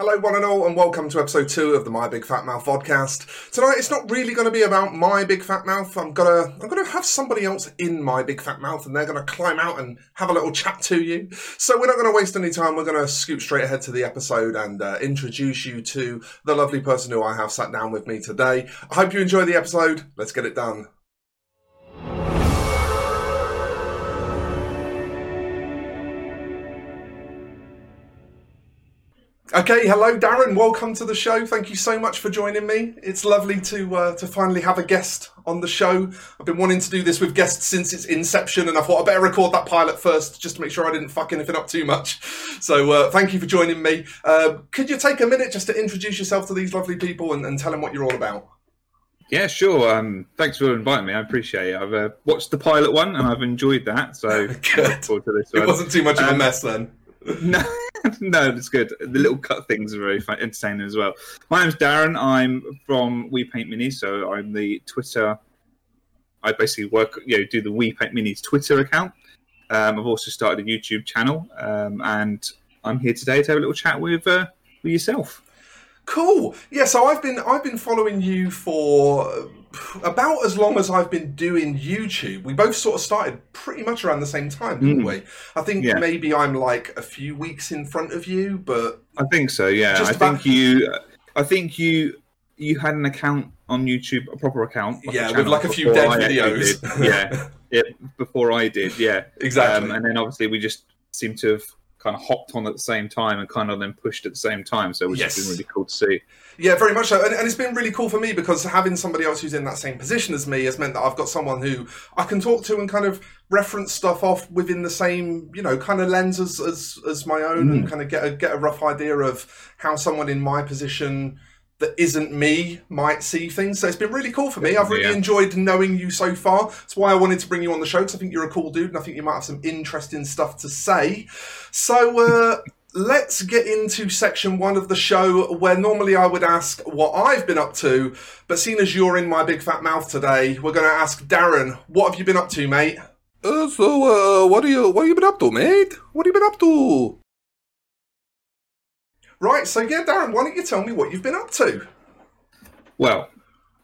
Hello, one and all, and welcome to episode two of the My Big Fat Mouth podcast. Tonight, it's not really going to be about my big fat mouth. I'm gonna, I'm gonna have somebody else in my big fat mouth, and they're gonna climb out and have a little chat to you. So we're not going to waste any time. We're going to scoot straight ahead to the episode and uh, introduce you to the lovely person who I have sat down with me today. I hope you enjoy the episode. Let's get it done. Okay, hello, Darren. Welcome to the show. Thank you so much for joining me. It's lovely to uh, to finally have a guest on the show. I've been wanting to do this with guests since its inception, and I thought I better record that pilot first, just to make sure I didn't fuck anything up too much. So, uh, thank you for joining me. Uh, could you take a minute just to introduce yourself to these lovely people and, and tell them what you're all about? Yeah, sure. Um, thanks for inviting me. I appreciate it. I've uh, watched the pilot one and I've enjoyed that. So, Good. It wasn't too much of a Um, mess then. no, no, it's good. The little cut things are very fun, entertaining as well. My name's Darren. I'm from We Paint Minis, so I'm the Twitter. I basically work, you know, do the We Paint Minis Twitter account. Um, I've also started a YouTube channel, um, and I'm here today to have a little chat with uh, with yourself. Cool. Yeah, so I've been I've been following you for about as long as I've been doing YouTube. We both sort of started pretty much around the same time, didn't Mm. we? I think Yeah. maybe I'm like a few weeks in front of you, but I think so. Yeah, I about- think you. I think you. You had an account on YouTube, a proper account. a yeah, with like a few dead I videos. Yeah, yeah, before I did. Yeah, exactly. Um, and then obviously we just seem to have kind of hopped on at the same time and kind of then pushed at the same time. So which Yes. has been really cool to see. Yeah, very much so. And, and it's been really cool for me because having somebody else who's in that same position as me has meant that I've got someone who I can talk to and kind of reference stuff off within the same, you know, kind of lens as, as, as my own mm. and kind of get a, get a rough idea of how someone in my position that isn't me might see things. So it's been really cool for me. I've really Yeah. enjoyed knowing you so far. That's why I wanted to bring you on the show because I think you're a cool dude and I think you might have some interesting stuff to say. So, uh, let's get into section one of the show where normally I would ask what I've been up to, but seeing as you're in my big fat mouth today, we're going to ask Darren, what have you been up to, mate? Uh, so, uh, what are you, what have you been up to, mate? What have you been up to? Right, so yeah, Darren, why don't you tell me what you've been up to? Well,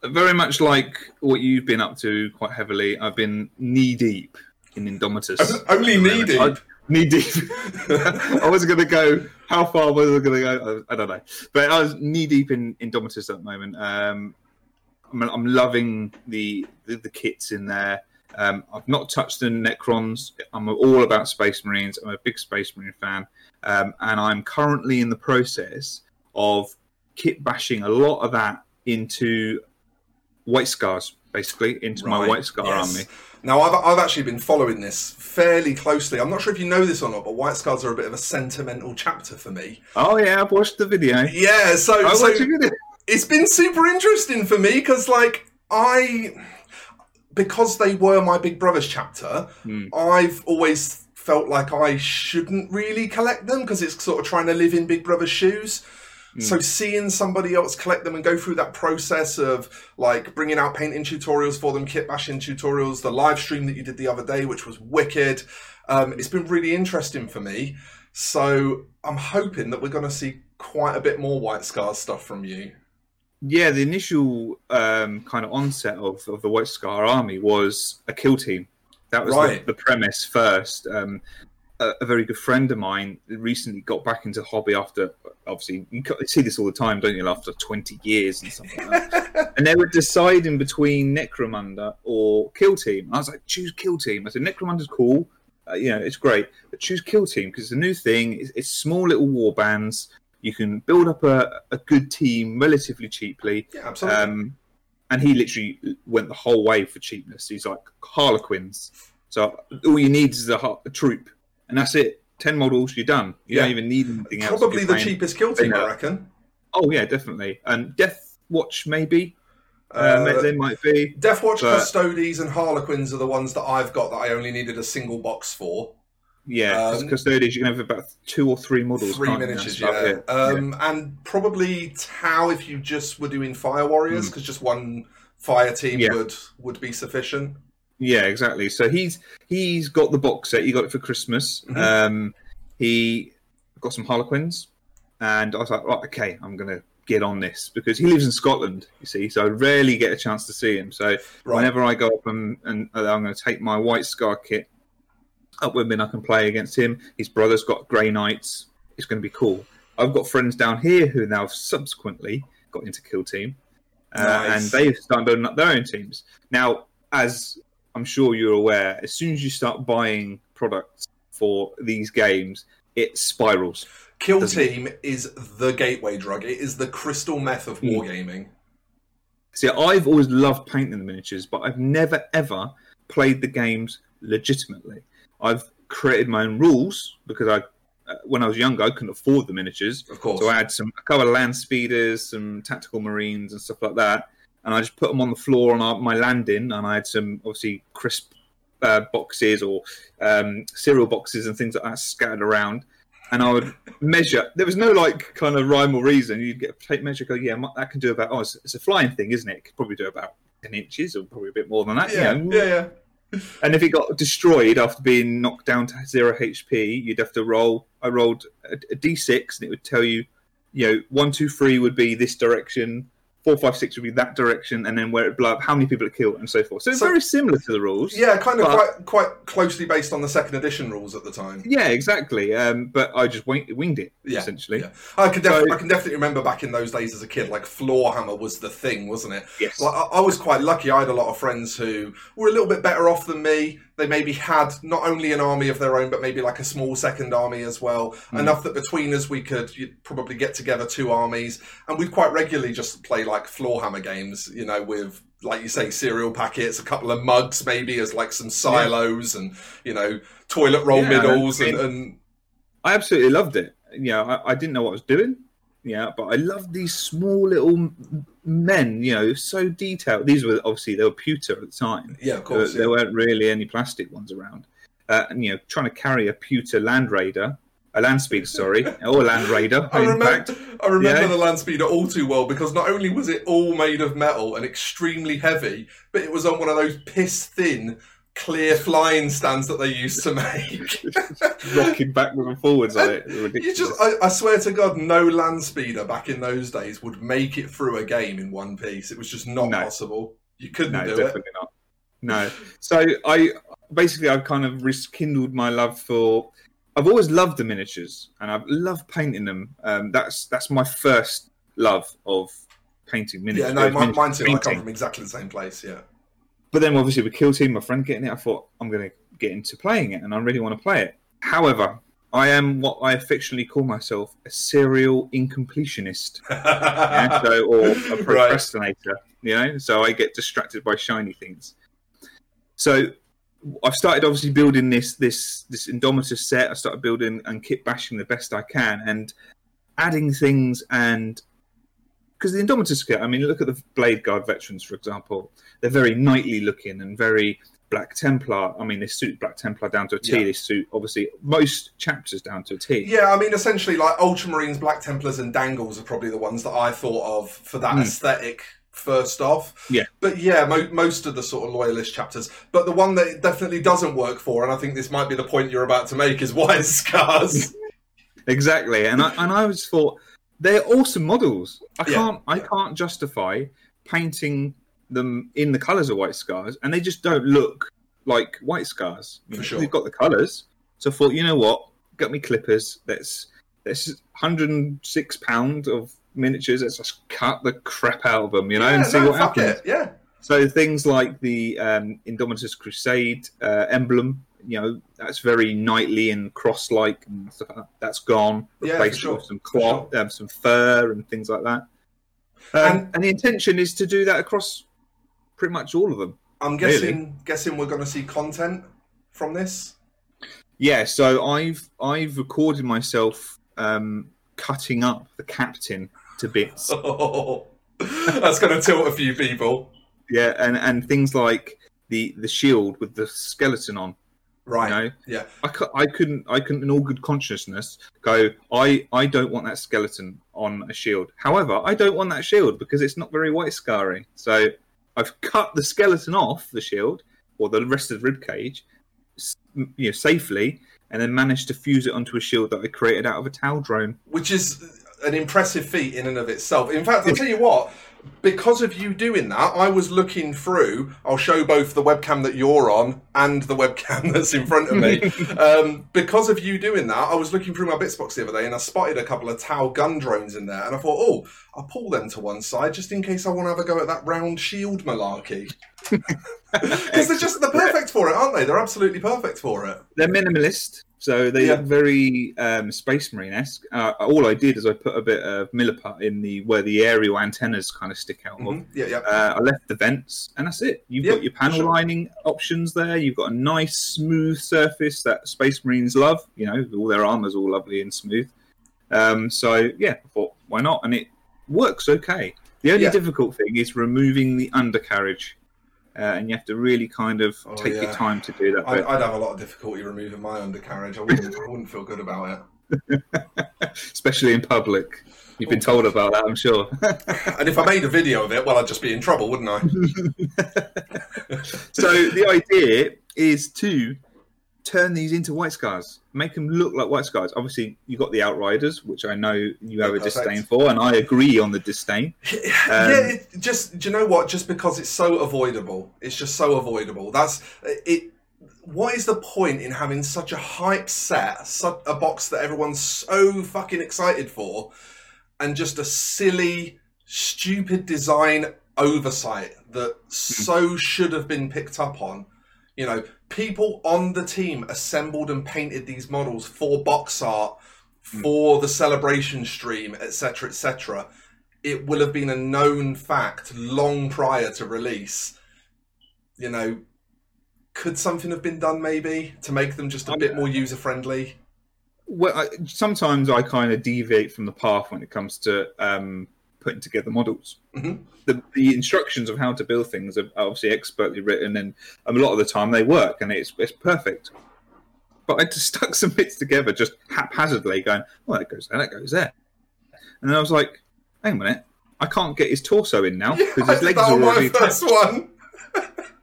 very much like what you've been up to quite heavily. I've been knee deep in Indomitus. Only knee deep. I- knee deep. I was going to go. How far was I going to go? I I don't know. But I was knee deep in Indomitus at the moment. Um, I'm, I'm loving the, the the kits in there. Um, I've not touched the Necrons. I'm all about Space Marines. I'm a big Space Marine fan, um, and I'm currently in the process of kit bashing a lot of that into White Scars, basically into my White Scar yes. army. Now, I've, I've actually been following this fairly closely. I'm not sure if you know this or not, but White Scars are a bit of a sentimental chapter for me. Oh yeah, I've watched the video. Yeah, so, so it's been super interesting for me because, like, I, because they were my Big Brothers chapter, Hmm. I've always felt like I shouldn't really collect them because it's sort of trying to live in Big Brother's shoes. So seeing somebody else collect them and go through that process of like bringing out painting tutorials for them, kit bashing tutorials, the live stream that you did the other day, which was wicked, um, it's been really interesting for me. So I'm hoping that we're going to see quite a bit more White Scars stuff from you. Yeah, the initial um, kind of onset of, of the White Scar army was a kill team. That was Right. the, the premise first. Um, a, a very good friend of mine recently got back into the hobby after, obviously, you see this all the time, don't you? After 20 years and something like that. and they were deciding between Necromunda or Kill Team. I was like, choose Kill Team. I said, Necromunda's cool. Uh, you know, it's great. But choose Kill Team because it's a new thing. It's, it's small little war bands. You can build up a, a good team relatively cheaply. Yeah, absolutely. Um, and he literally went the whole way for cheapness. He's like Harlequins. So all you need is a, a troop, and that's it. Ten models, you're done. You don't even need anything else. Probably the playing- cheapest kill team, I reckon. Oh yeah, definitely. And Death Watch maybe. Uh, Uh, they might be. Deathwatch, but- Custodes, and Harlequins are the ones that I've got that I only needed a single box for. Yeah, um, Custodians, you can have about two or three models. Three miniatures, yeah. Um, And probably Tau if you just were doing Fire Warriors, Mm. because just one fire team Yeah. would would be sufficient. Yeah, exactly. So he's he's got the box set. He got it for Christmas. Mhm. Um, he got some Harlequins. and I was like, right, okay, I'm gonna get on this because he lives in Scotland, you see, so I rarely get a chance to see him. So Right. whenever I go up and, and I'm going to take my White Scar kit up women I can play against him. His brother's got Grey Knights. It's going to be cool. I've got friends down here who now subsequently got into Kill Team, uh, Nice. and they've started building up their own teams. Now, as I'm sure you're aware, as soon as you start buying products for these games, it spirals. Kill Does- Team is the gateway drug. It is the crystal meth of Hmm. wargaming. See, I've always loved painting the miniatures, but I've never ever played the games legitimately. I've created my own rules because I, uh, when I was younger, I couldn't afford the miniatures, Of course. so I had some a couple of land speeders, some tactical marines, and stuff like that. And I just put them on the floor on our, my landing, and I had some obviously crisp uh, boxes or um, cereal boxes and things like that scattered around. And I would measure. There was no like kind of rhyme or reason. You'd get a tape measure, go, yeah, that can do about. Oh, it's, it's a flying thing, isn't it? It could probably do about ten inches, or probably a bit more than that. you know. yeah, yeah. And if it got destroyed after being knocked down to zero HP, you'd have to roll. I rolled a, a d6, and it would tell you, you know, one, two, three would be this direction, four, five, six would be that direction, and then where it blew up, how many people it killed, and so forth. So it's So- very similar to the rules. Yeah, kind of But- quite quite closely based on the second edition rules at the time. Yeah, exactly. Um, but I just wing, winged it Yeah, essentially. yeah. I can, def- So- I can definitely remember back in those days as a kid, like floor hammer was the thing, wasn't it? Yes. Like, I, I was quite lucky. I had a lot of friends who were a little bit better off than me. They maybe had not only an army of their own, but maybe like a small second army as well. Hmm. Enough that between us we could probably get together two armies, and we'd quite regularly just play like floor hammer games. You know, with like you say, cereal packets, a couple of mugs, maybe as like some silos, and you know, toilet roll Yeah, middles, I and, mean- and I absolutely loved it. You know, I, I didn't know what I was doing. Yeah, but I loved these small little men. You know, so detailed. These were obviously they were pewter at the time. yeah, of There, course. there weren't really any plastic ones around. Uh, and you know, trying to carry a pewter Land Raider, a Land Speeder, sorry, or a Land Raider. I in remember, fact. I remember Yeah. the land speeder all too well because not only was it all made of metal and extremely heavy, but it was on one of those piss thin, clear flying stands that they used to make. rocking backwards and forwards on it. you just, I, I swear to God, no land speeder back in those days would make it through a game in one piece. It was just not No. possible. You couldn't no, do it. definitely not. No. So I basically I've kind of rekindled my love for. I've always loved the miniatures, and I've loved painting them. Um, that's that's my first love of painting miniatures. Yeah, no, mine, mine too. I come from exactly the same place. Yeah. But then obviously with Kill Team, my friend getting it, I thought I'm going to get into playing it, and I really want to play it. However, I am what I affectionately call myself a serial incompletionist. yeah, so or a Right. procrastinator. You know, so I get distracted by shiny things. So I've started obviously building this this this Indomitus set. I started building and kit bashing the best I can and adding things and because the Indomitus kit, I mean, look at the Blade Guard veterans, for example. They're very knightly looking and very Black Templar. I mean, they suit Black Templar down to a T. Yeah. They suit obviously most chapters down to a T. Yeah, I mean, essentially, like Ultramarines, Black Templars, and Dangles are probably the ones that I thought of for that Hmm. aesthetic first off. Yeah. But yeah, mo- most of the sort of loyalist chapters. But the one that it definitely doesn't work for, and I think this might be the point you're about to make, is White Scars. Exactly, and I and I always thought they're awesome models. I Yeah, can't I can't justify painting them in the colours of White Scars, and they just don't look like White Scars. For sure. They've got the colours, so I thought, you know what, got me clippers. That's that's 106 pound of miniatures. Let's just cut the crap out of them, you know, yeah, and see no, what happens. it. Yeah. So things like the um, Indomitus Crusade uh, emblem, you know, that's very knightly and cross-like and stuff like that. That's gone. Yeah, Replaced sure, with some cloth, um, some fur, and things like that. Um, And- and, the intention is to do that across pretty much all of them. I'm guessing guessing we're going to see content from this. Yeah. So I've I've recorded myself um, cutting up the captain to bits. That's going to tilt a few people. yeah, and and things like the the shield with the skeleton on. Right. You know, Yeah. I, cou- I couldn't I couldn't in all good consciousness go I I don't want that skeleton on a shield. However, I don't want that shield because it's not very white scarring. So I've cut the skeleton off the shield or the rest of the rib cage, you know, safely, and then managed to fuse it onto a shield that I created out of a Tau drone. Which is an impressive feat in and of itself. In fact, I'll tell you what. Because of you doing that, I was looking through. I'll show both the webcam that you're on and the webcam that's in front of me. um, because of you doing that, I was looking through my bits box the other day and I spotted a couple of Tau gun drones in there, and I thought, oh, I'll pull them to one side just in case I want to have a go at that round shield malarkey. Because they're just they're perfect for it, aren't they? They're absolutely perfect for it. They're minimalist, so they Yeah. look very um, Space Marine esque. Uh, all I did is I put a bit of milliput in the where the aerial antennas kind of stick out. Mhm. Yeah, yeah. Uh, I left the vents, and that's it. You've Yeah, got your panel sure. lining options there. You've got a nice smooth surface that Space Marines love. You know, all their armor's all lovely and smooth. Um, so yeah, I thought why not, and it works okay. The only Yeah. difficult thing is removing the undercarriage, uh, and you have to really kind of Oh, take your time to do that. I, Bit. I'd have a lot of difficulty removing my undercarriage. I wouldn't, I wouldn't feel good about it. especially in public. You've been told about that, I'm sure. And if I made a video of it, well, I'd just be in trouble, wouldn't I? so the idea is to turn these into white scars, make them look like white scars. Obviously, you've got the outriders, which I know you have Yeah, a disdain for, and I agree on the disdain. yeah, um, it, just do you know what? Just because it's so avoidable, it's just so avoidable. That's it. What is the point in having such a hype set, su- a box that everyone's so fucking excited for, and just a silly, stupid design oversight that hmm. so should have been picked up on? You know, people on the team assembled and painted these models for box art, for the celebration stream, etc., etc it will have been a known fact long prior to release. You know, could something have been done maybe to make them just a I- bit more user friendly? Well, I, sometimes I kind of deviate from the path when it comes to um, putting together models. Mhm. The, the instructions of how to build things are obviously expertly written, and a lot of the time they work, and it's it's perfect. But I just stuck some bits together just haphazardly, going, "Well, that goes there, that goes there," and then I was like, "Hang on a minute, I can't get his torso in now because I his legs that are already first attached." one.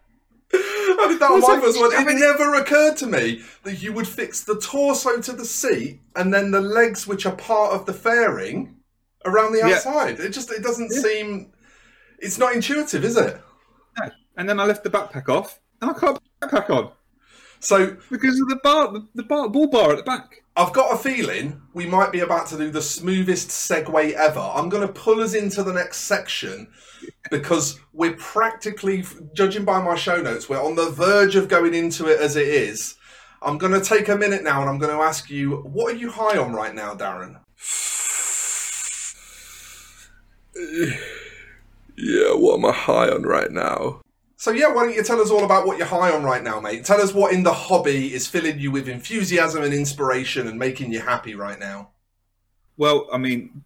I did that on was my first one. It never occurred to me that you would fix the torso to the seat and then the legs, which are part of the fairing, around the Yeah. outside. It just it doesn't Yeah. seem. It's not intuitive, is it? Yeah. And then I left the backpack off, and I can't put the backpack on So because of the bar, the, the bar, ball bar at the back. I've got a feeling we might be about to do the smoothest segue ever. I'm going to pull us into the next section because we're practically, judging by my show notes, we're on the verge of going into it as it is. I'm going to take a minute now and I'm going to ask you, what are you high on right now, Darren? Yeah, what am I high on right now? So yeah, why don't you tell us all about what you're high on right now, mate? Tell us what in the hobby is filling you with enthusiasm and inspiration and making you happy right now. Well, I mean,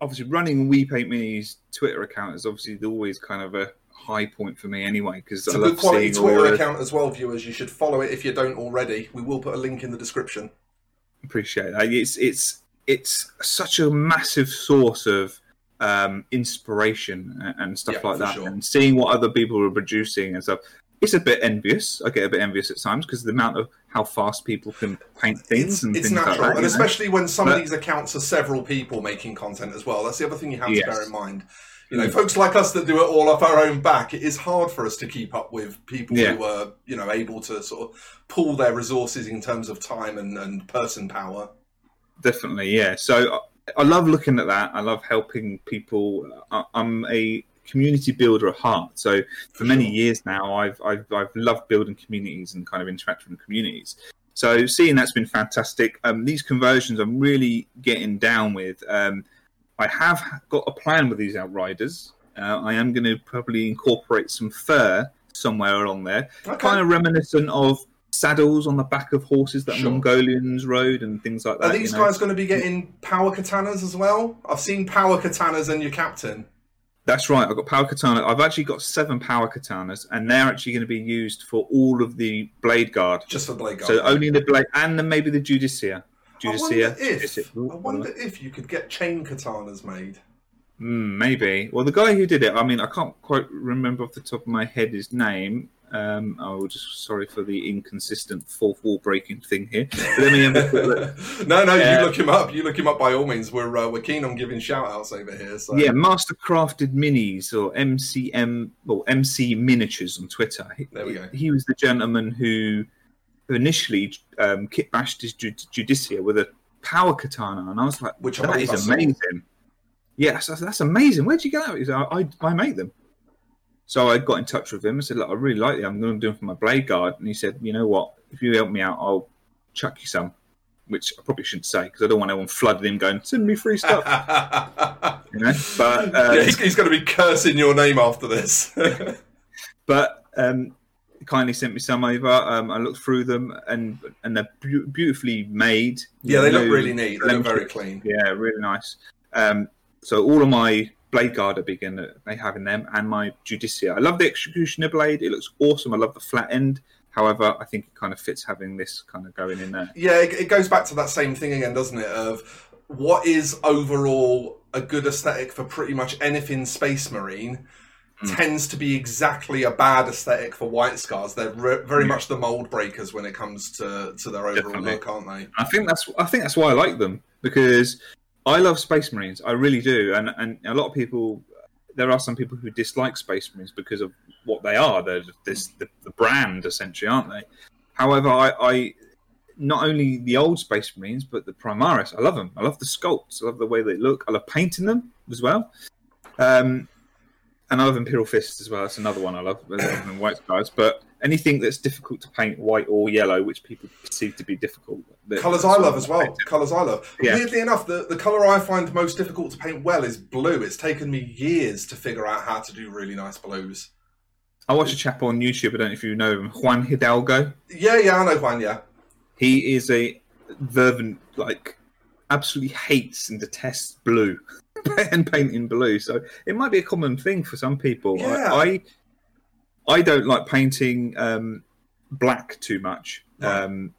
obviously running We Paint Minis Twitter account is obviously always kind of a high point for me anyway because It's I a good love quality seeing Twitter the, account as well, viewers. You should follow it if you don't already. We will put a link in the description. appreciate that. It's it's it's such a massive source of um, inspiration and, and stuff Yeah, like that, sure. and seeing what other people are producing and stuff. It's a bit envious. I get a bit envious at times because the amount of how fast people can paint things It's, and it's things natural, like that. and know? especially when some of these accounts are several people making content as well. That's the other thing you have to bear in mind. You know, Mm. folks like us that do it all off our own back, it is hard for us to keep up with people Yeah. who are, you know, able to sort of pool their resources in terms of time and, and person power. definitely yeah so I- love looking at that. I love helping people. I- i'm a community builder at heart. So for many years now I've, I've i've loved building communities and kind of interacting with communities. So seeing that's been fantastic. Um, these conversions i'm really getting down with um, i have got a plan with these outriders. Uh, i am going to probably incorporate some fur somewhere along there. Okay. kind of reminiscent of saddles on the back of horses that Sure. Mongolians rode and things like that. Are these you know. guys going to be getting power katanas as well? I've seen power katanas and your captain. That's right. I've got power katana. I've actually got seven power katanas, and they're actually going to be used for all of the blade guard. Just for Blade Guard. So only the blade, and then maybe the judiciar. I wonder Judiciar. if Judiciar. I wonder if you could get chain katanas made. Mm, maybe. Well, the guy who did it, I mean, I can't quite remember off the top of my head his name. Um, oh, just sorry for the inconsistent fourth wall breaking thing here. Let me have a quick look. no, no, Uh, you look him up. You look him up by all means. We're uh, we're keen on giving shout outs over here. So. Yeah, Mastercrafted Minis or MCM or MC Miniatures on Twitter. He- There we go. He was the gentleman who, who initially um, kit bashed his ju- Judiciar with a power katana, and I was like, Which I "That I is amazing." Yes, that's, that's amazing. Where'd you get that? He I, I, I make them. So I got in touch with him. I said, "Look, I really like them. I'm going to do them for my blade guard." And he said, "You know what? If you help me out, I'll chuck you some." Which I probably shouldn't say because I don't want anyone flooding him going, "Send me free stuff." you know, but uh, yeah, he's, he's going to be cursing your name after this. but um, kindly sent me some over. Um, I looked through them, and and they're beau- beautifully made. yeah, they look really neat. They look very clean. Yeah, really nice. Um, so all of my blade guard are big in it. They have in them, and my Judiciar. I love the executioner blade. It looks awesome. I love the flat end. However, I think it kind of fits having this kind of going in there. Yeah, it, it goes back to that same thing again, doesn't it? Of what is overall a good aesthetic for pretty much anything Space Marine Mm. tends to be exactly a bad aesthetic for White Scars. They're re- very Yeah. much the mold breakers when it comes to, to their overall Definitely. look, aren't they? I think that's I think that's why I like them because I love Space Marines. I really do, and and a lot of people. There are some people who dislike Space Marines because of what they are. They're this the, the brand essentially, aren't they? However, I, I not only the old Space Marines but the Primaris. I love them. I love the sculpts. I love the way they look. I love painting them as well. Um, and I love Imperial Fists as well. That's another one I love, White Scars. But anything that's difficult to paint white or yellow, which people perceive to be difficult. Colours I love as well. Colours I love. Yeah. Weirdly enough, the, the colour I find most difficult to paint well is blue. It's taken me years to figure out how to do really nice blues. I watched a chap on YouTube. I don't know if you know him, Juan Hidalgo. Yeah, yeah, I know Juan, yeah. He is a fervent, like, absolutely hates and detests blue and painting blue. So it might be a common thing for some people. Yeah. I, I, I don't like painting um, black too much. Right. Um,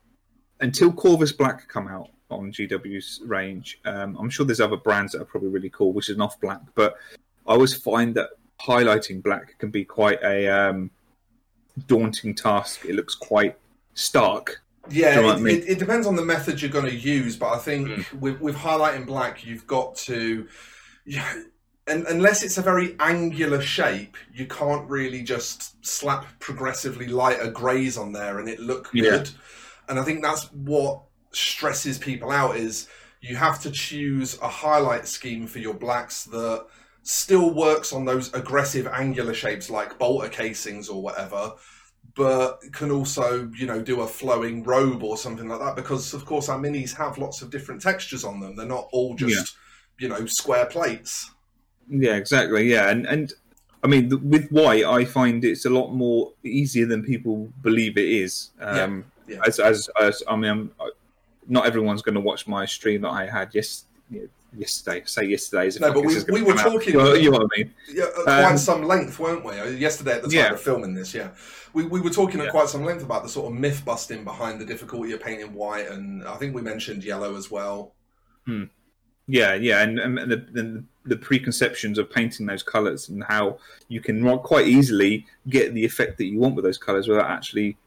until Corvus Black come out on GW's range, um, I'm sure there's other brands that are probably really cool, which is not black. But I always find that highlighting black can be quite a um, daunting task. It looks quite stark. Yeah, you know it, I mean? it, it depends on the method you're going to use, but I think Mm. with, with highlighting black, you've got to, yeah, and unless it's a very angular shape, you can't really just slap progressively lighter greys on there and it look Yeah. good. And I think that's what stresses people out is you have to choose a highlight scheme for your blacks that still works on those aggressive angular shapes like bolter casings or whatever but can also you know do a flowing robe or something like that because of course our minis have lots of different textures on them they're not all just you know square plates Yeah, exactly. Yeah, and and I mean th- with white, I find it's a lot more easier than people believe it is. Um, Yeah, yeah. As, as as I mean, I'm, not everyone's going to watch my stream that I had yes yesterday. Say yesterday No, but we- we were talking- Well, you know what I mean? yeah at quite Um, some length weren't we Uh, yesterday at the time Yeah. of filming this yeah we, we were talking at quite some length about the sort of myth busting behind the difficulty of painting white and i think we mentioned yellow as well Yeah, yeah, and, and the, the the preconceptions of painting those colours and how you can quite easily get the effect that you want with those colours without actually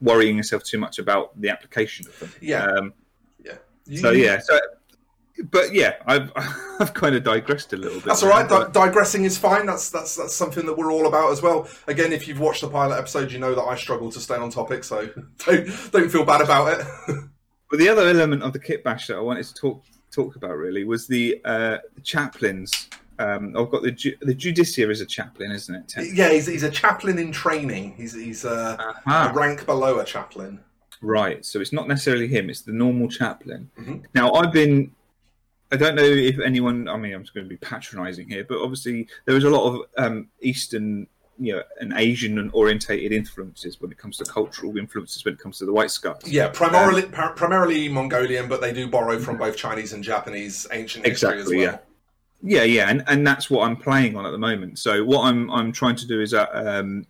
worrying yourself too much about the application of them. Yeah. Um, You- so yeah, so but yeah, I've I've kind of digressed a little bit. That's all right. Di- digressing is fine. That's that's that's something that we're all about as well. Again, if you've watched the pilot episode, you know that I struggle to stay on topic, so don't don't feel bad about it. But the other element of the kit bash that I wanted to talk talk about really was the uh, chaplains. Um, I've got the Ju- the Judiciar is a chaplain, isn't it? Yeah, he's, he's a chaplain in training. He's he's a Ah, rank below a chaplain. right. So it's not necessarily him; it's the normal chaplain. Mhm. Now I've been. I don't know if anyone. I mean, I'm just going to be patronising here, but obviously there is a lot of um, Eastern, you know, an Asian and orientated influences when it comes to cultural influences when it comes to the White Scars. Yeah, primarily par- primarily Mongolian, but they do borrow from both Chinese and Japanese ancient history as well. Yeah, yeah, yeah, and, and that's what I'm playing on at the moment. So what I'm I'm trying to do is that um,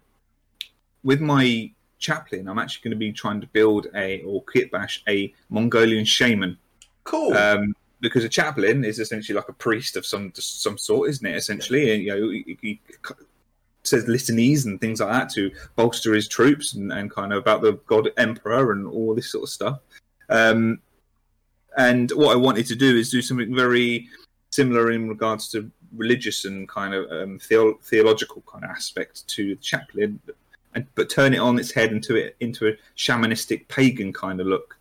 with my chaplain, I'm actually going to be trying to build a or kitbash a Mongolian shaman Cool. um, because a chaplain is essentially like a priest of some some sort, isn't it? Essentially, and you know, he, he says litanies and things like that to bolster his troops and, and kind of about the god emperor and all this sort of stuff. Um, and what I wanted to do is do something very similar in regards to religious and kind of um, theo- theological kind of aspect to the chaplain, and, but turn it on its head into it into a shamanistic pagan kind of look.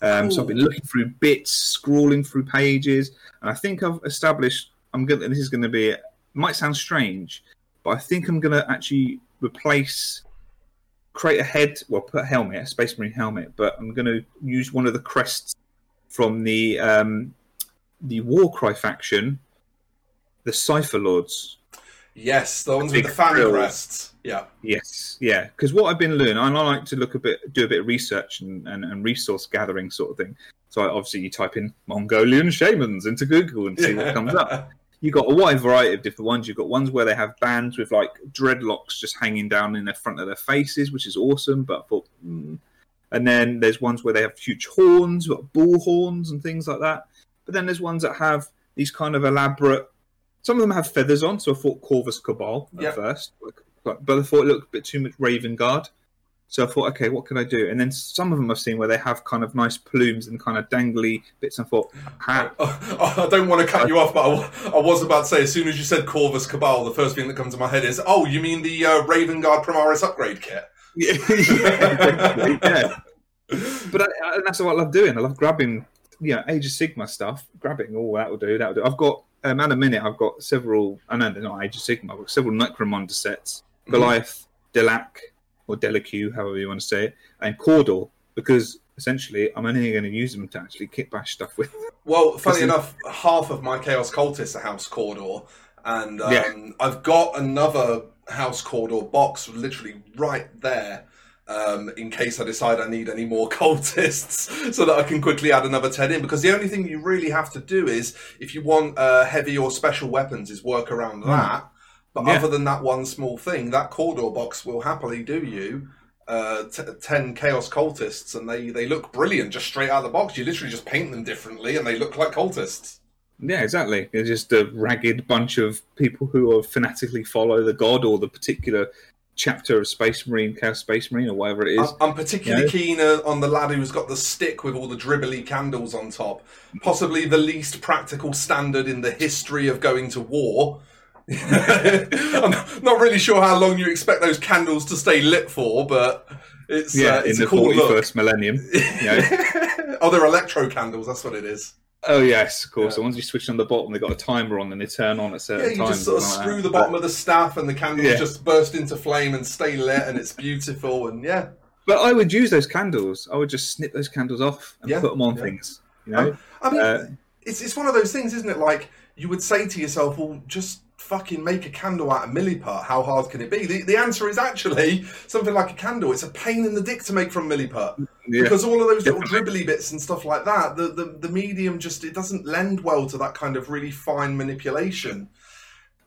Um, so I've been looking through bits, scrolling through pages, and I think I've established. I'm going. This is going to be. It might sound strange, but I think I'm going to actually replace, create a head. Well, put a helmet, a Space Marine helmet, but I'm going to use one of the crests from the um, the Warcry faction, the Cypher Lords. Yes, the ones with the fan crests. Yeah. Yes, yeah. Because what I've been learning, and I like to look a bit, do a bit of research and, and, and resource gathering sort of thing. So I, obviously, you type in Mongolian shamans into Google and see what comes up. You've got a wide variety of different ones. You've got ones where they have bands with like dreadlocks just hanging down in the front of their faces, which is awesome. But I thought, mm. and then there's ones where they have huge horns, bull horns and things like that. But then there's ones that have these kind of elaborate. Some of them have feathers on, so I thought Corvus Cabal at Yep. first, but I thought it looked a bit too much Raven Guard. So I thought, okay, what can I do? And then some of them I've seen where they have kind of nice plumes and kind of dangly bits. And I thought, ha, I don't want to cut you off, but I I was about to say, as soon as you said Corvus Cabal, the first thing that comes to my head is, oh, you mean the uh, Raven Guard Primaris upgrade kit? yeah, yeah. But I, I, and that's what I love doing. I love grabbing, you know, Age of Sigmar stuff. Grabbing, oh, that will do, that will do. I've got, um, at a minute, I've got several. I know they're not Age of Sigmar. I've got several Necromunda sets, Goliath, Delac, or Delaque, however you want to say it, and Cawdor, because essentially I'm only going to use them to actually kit bash stuff with. Well, funny enough, half of my Chaos Cultists are House Cawdor, and um, Yeah. I've got another House Cawdor box literally right there. Um, in case I decide I need any more cultists, so that I can quickly add another 10 in. Because the only thing you really have to do is, if you want uh, heavy or special weapons, is work around that. But. Yeah. other than that one small thing, that Cawdor box will happily do you uh, t- 10 Chaos Cultists, and they, they look brilliant just straight out of the box. You literally just paint them differently, and they look like cultists. Yeah, exactly. It's just a ragged bunch of people who are fanatically follow the god or the particular chapter of Space Marine, Chaos Space Marine, or whatever it is. I'm, particularly keen uh, on the lad who's got the stick with all the dribbly candles on top. Possibly the least practical standard in the history of going to war. I'm not really sure how long you expect those candles to stay lit for, but it's yeah, uh, it's in the cool look. 41st millennium. You know? oh, they're electro candles. That's what it is. oh yes, of course. Yeah. So once you switch on the bottom, they've got a timer on and they turn on at certain times. Yeah, you just sort of and all that. screw the bottom of the staff, and the candles Yeah. just burst into flame and stay lit, and it's beautiful. And yeah, But I would use those candles. I would just snip those candles off and Yeah, put them on things. You know, I mean, Uh, it's it's one of those things, isn't it? Like you would say to yourself, "Well, just fucking make a candle out of milliput. How hard can it be?" The, the answer is actually something like a candle. It's a pain in the dick to make from milliput yeah. because all of those little dribbly bits and stuff like that. The, the the medium just it doesn't lend well to that kind of really fine manipulation.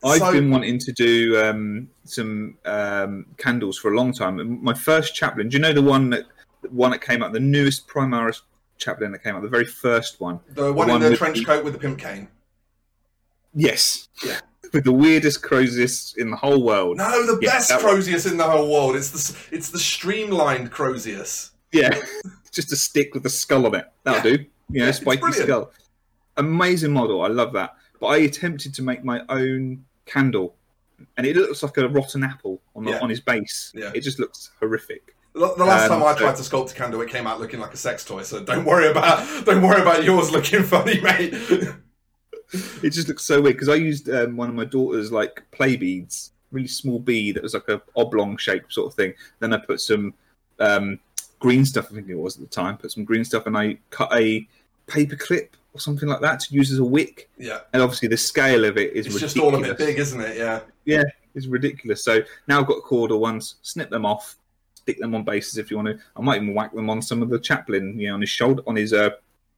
I've So- been wanting to do um, some um, candles for a long time. And My first chaplain, do you know the one that the one that came out, the newest Primaris chaplain that came out, the very first one? The one, one in the trench the- coat with the pimp cane. Yes. Yeah. With the weirdest Crozius in the whole world. No, the Yeah, best. Crozius in the whole world. It's the it's the streamlined Crozius. Yeah. Just a stick with a skull on it. That'll do. You know, Yeah, spiky skull. Amazing model. I love that. But I attempted to make my own candle, and it looks like a rotten apple on the, Yeah. on his base. Yeah. It just looks horrific. The the last Um, time I tried to sculpt a candle, it came out looking like a sex toy. So don't worry about don't worry about yours looking funny, mate. It just looks so weird because I used um, one of my daughter's like play beads, really small bead that was like a oblong shape sort of thing. Then I put some um, green stuff, I think it was at the time. Put some green stuff, and I cut a paper clip or something like that to use as a wick. yeah, And obviously, the scale of it is it's just all a bit big, isn't it? Yeah. Yeah. It's ridiculous. So now I've got Cawdor ones. Snip them off, stick them on bases if you want to. I might even whack them on some of the chaplain, you know, on his shoulder, on his uh,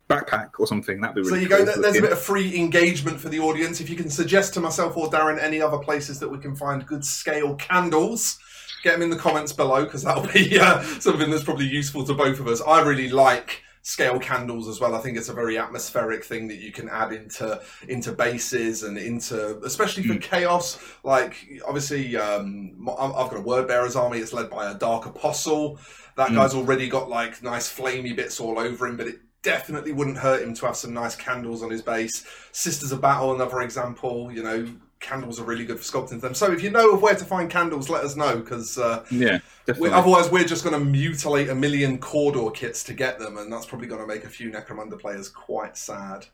backpack or something. That'd be really. So you go. cool to There's a bit of free engagement for the audience. If you can suggest to myself or Darren any other places that we can find good scale candles, get them in the comments below because that'll be uh, something that's probably useful to both of us. I really like scale candles as well. I think it's a very atmospheric thing that you can add into into bases and into especially for chaos. Like obviously, um, I've got a word bearer's army. It's led by a dark apostle. That Mm. guy's already got like nice flamey bits all over him, but it definitely wouldn't hurt him to have some nice candles on his base. Sisters of Battle, another example. You know, candles are really good for sculpting them. So if you know of where to find candles, let us know because. Uh, Yeah, we, otherwise, we're just going to mutilate a million Cawdor kits to get them, and that's probably going to make a few Necromunda players quite sad.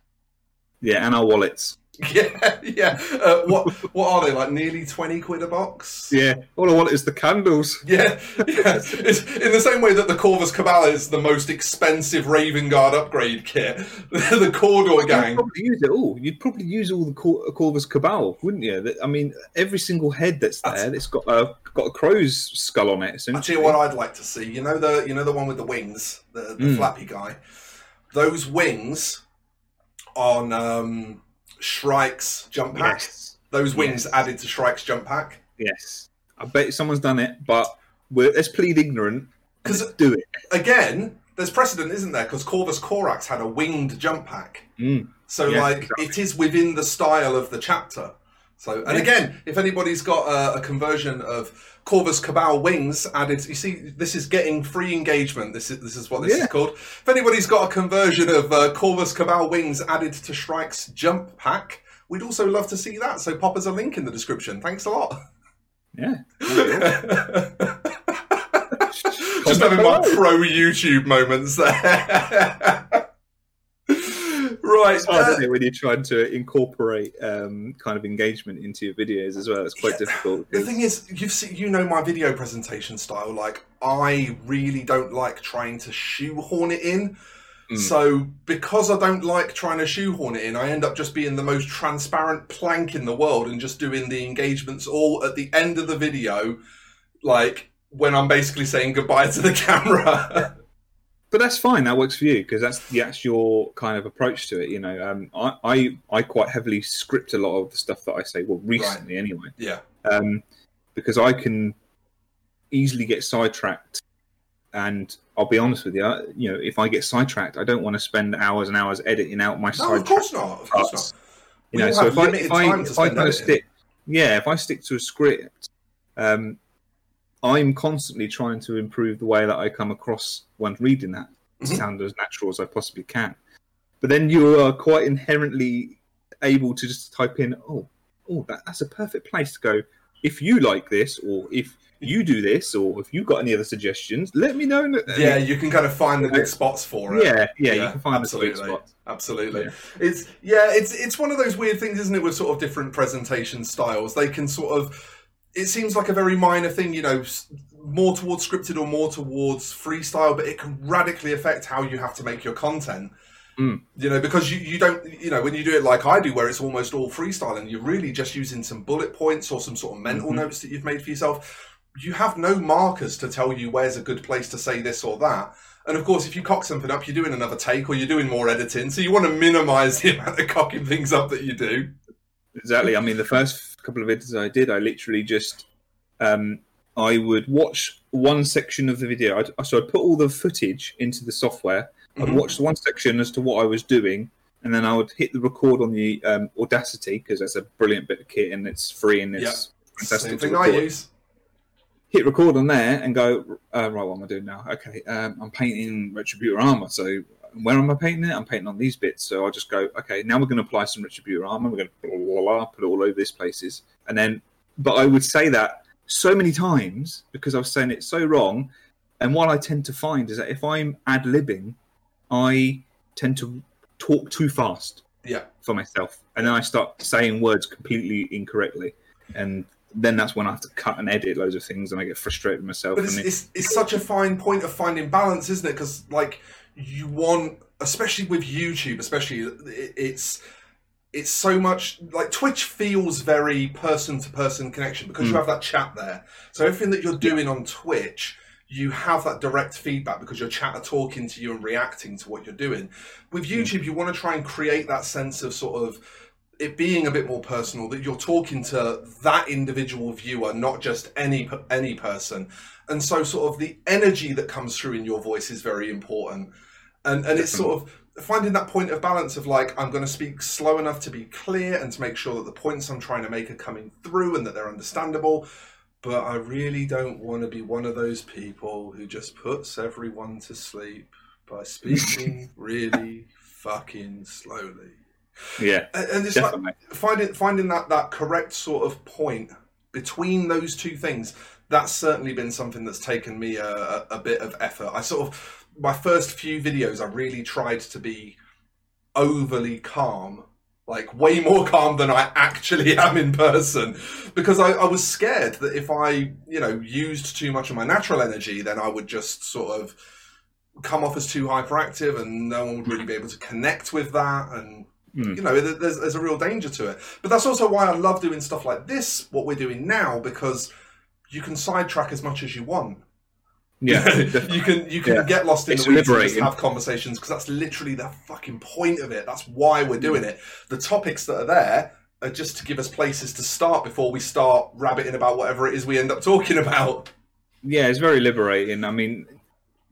Yeah, and our wallets. Yeah, yeah. Uh, what what are they like? Nearly twenty quid a box. Yeah, all I want is the candles. Yeah, yeah. It's in the same way that the Corvus Cabal is the most expensive Raven Guard upgrade kit. the Cawdor You'd probably use it all. You'd probably use all the Cor- Corvus Cabal, wouldn't you? I mean, every single head that's there, That's- it's got a got a crow's skull on it. I Essentially. tell you what, I'd like to see. You know the you know the one with the wings, the, the Mm. flappy guy. Those wings on um, Shrike's jump pack. Yes, Those wings Yes. added to Shrike's jump pack. yes. I bet someone's done it, but we're, let's plead ignorant. 'Cause- Let's do it. Again, there's precedent, isn't there? Because Corvus Corax had a winged jump pack. Mm. So, Yeah, like, exactly. it is within the style of the chapter. So, and again, if anybody's got a, a conversion of Corvus Cabal wings added, you see, this is getting free engagement. This is this is what this Yeah. is called. If anybody's got a conversion of uh, Corvus Cabal wings added to Shrike's jump pack, we'd also love to see that. So, pop us a link in the description. Thanks a lot. Yeah. Just having my pro YouTube moments there. right. It's hard, isn't it, when you're trying to incorporate um, kind of engagement into your videos as well? It's quite Yeah. difficult. The thing is, you've seen, you know my video presentation style. Like, I really don't like trying to shoehorn it in. Mm. So, because I don't like trying to shoehorn it in, I end up just being the most transparent plank in the world and just doing the engagements all at the end of the video, like when I'm basically saying goodbye to the camera. But that's fine. That works for you because that's that's your kind of approach to it. You know, um, I, I I quite heavily script a lot of the stuff that I say. Well, recently anyway, yeah. um, because I can easily get sidetracked. And I'll be honest with you, you know, if I get sidetracked, I don't want to spend hours and hours editing out my No, of course not. Of course parts. not. You We know, so if I, if I, if I kind of stick, yeah, if I stick to a script, um, I'm constantly trying to improve the way that I come across when reading that to Mhm. sound as natural as I possibly can. But then you are quite inherently able to just type in, oh, oh, that, that's a perfect place to go. If you like this, or if you do this, or if you've got any other suggestions, let me know. Yeah, you can kind of find the good spots for it. yeah, yeah, you can find the absolutely. sweet spot. Absolutely. Yeah. It's yeah, it's it's one of those weird things, isn't it, with sort of different presentation styles. They can sort of it seems like a very minor thing, you know, more towards scripted or more towards freestyle, but it can radically affect how you have to make your content. Mm. You know, because you, you don't, you know, when you do it like I do, where it's almost all freestyle and you're really just using some bullet points or some sort of mental Mhm. notes that you've made for yourself, you have no markers to tell you where's a good place to say this or that. And of course, if you cock something up, you're doing another take or you're doing more editing. So you want to minimize the amount of cocking things up that you do. Exactly. I mean, the first couple of edits I did, I literally just, um, I would watch one section of the video. I'd, so I'd put all the footage into the software. I'd Mhm. watch one section as to what I was doing, and then I would hit the record on the um, Audacity because that's a brilliant bit of kit and it's free and it's fantastic. Same thing I use. Hit record on there and go, uh, right, what am I doing now? Okay, um, I'm painting Retributor armor. So where am I painting it? I'm painting on these bits. So I'll just go, okay, now we're going to apply some Retributor armor. We're going to blah, blah, blah, put it all over these places. And then, but I would say that so many times because I was saying it so wrong. And what I tend to find is that if I'm ad libbing, I tend to talk too fast Yeah. for myself. And then I start saying words completely incorrectly. And then that's when I have to cut and edit loads of things and I get frustrated with myself. But it's, it- it's, it's such a fine point of finding balance, isn't it? Because, like, you want, especially with YouTube, especially, it's. It's so much like Twitch feels very person to person connection because you Mm. have that chat there. So everything that you're doing on Twitch, you have that direct feedback because your chat are talking to you and reacting to what you're doing. With YouTube, you want to try and create that sense of sort of it being a bit more personal that you're talking to that individual viewer, not just any any person. And so, sort of the energy that comes through in your voice is very important. And and it's sort of finding that point of balance of like I'm going to speak slow enough to be clear and to make sure that the points I'm trying to make are coming through and that they're understandable. But I really don't want to be one of those people who just puts everyone to sleep by speaking really fucking slowly. Yeah, And, and it's definitely. like finding finding that that correct sort of point between those two things. That's certainly been something that's taken me a, a, a bit of effort. I sort of my first few videos, I really tried to be overly calm, like way more calm than I actually am in person, because I, I was scared that if I, you know, used too much of my natural energy, then I would just sort of come off as too hyperactive, and no one would really be able to connect with that, and Mm. you know, there's, there's a real danger to it. But that's also why I love doing stuff like this, what we're doing now, because you can sidetrack as much as you want. Yeah, you can you can Yeah. get lost in It's the weeds and just have conversations because that's literally the fucking point of it. That's why we're doing it. The topics that are there are just to give us places to start before we start rabbiting about whatever it is we end up talking about. yeah, it's very liberating. I mean,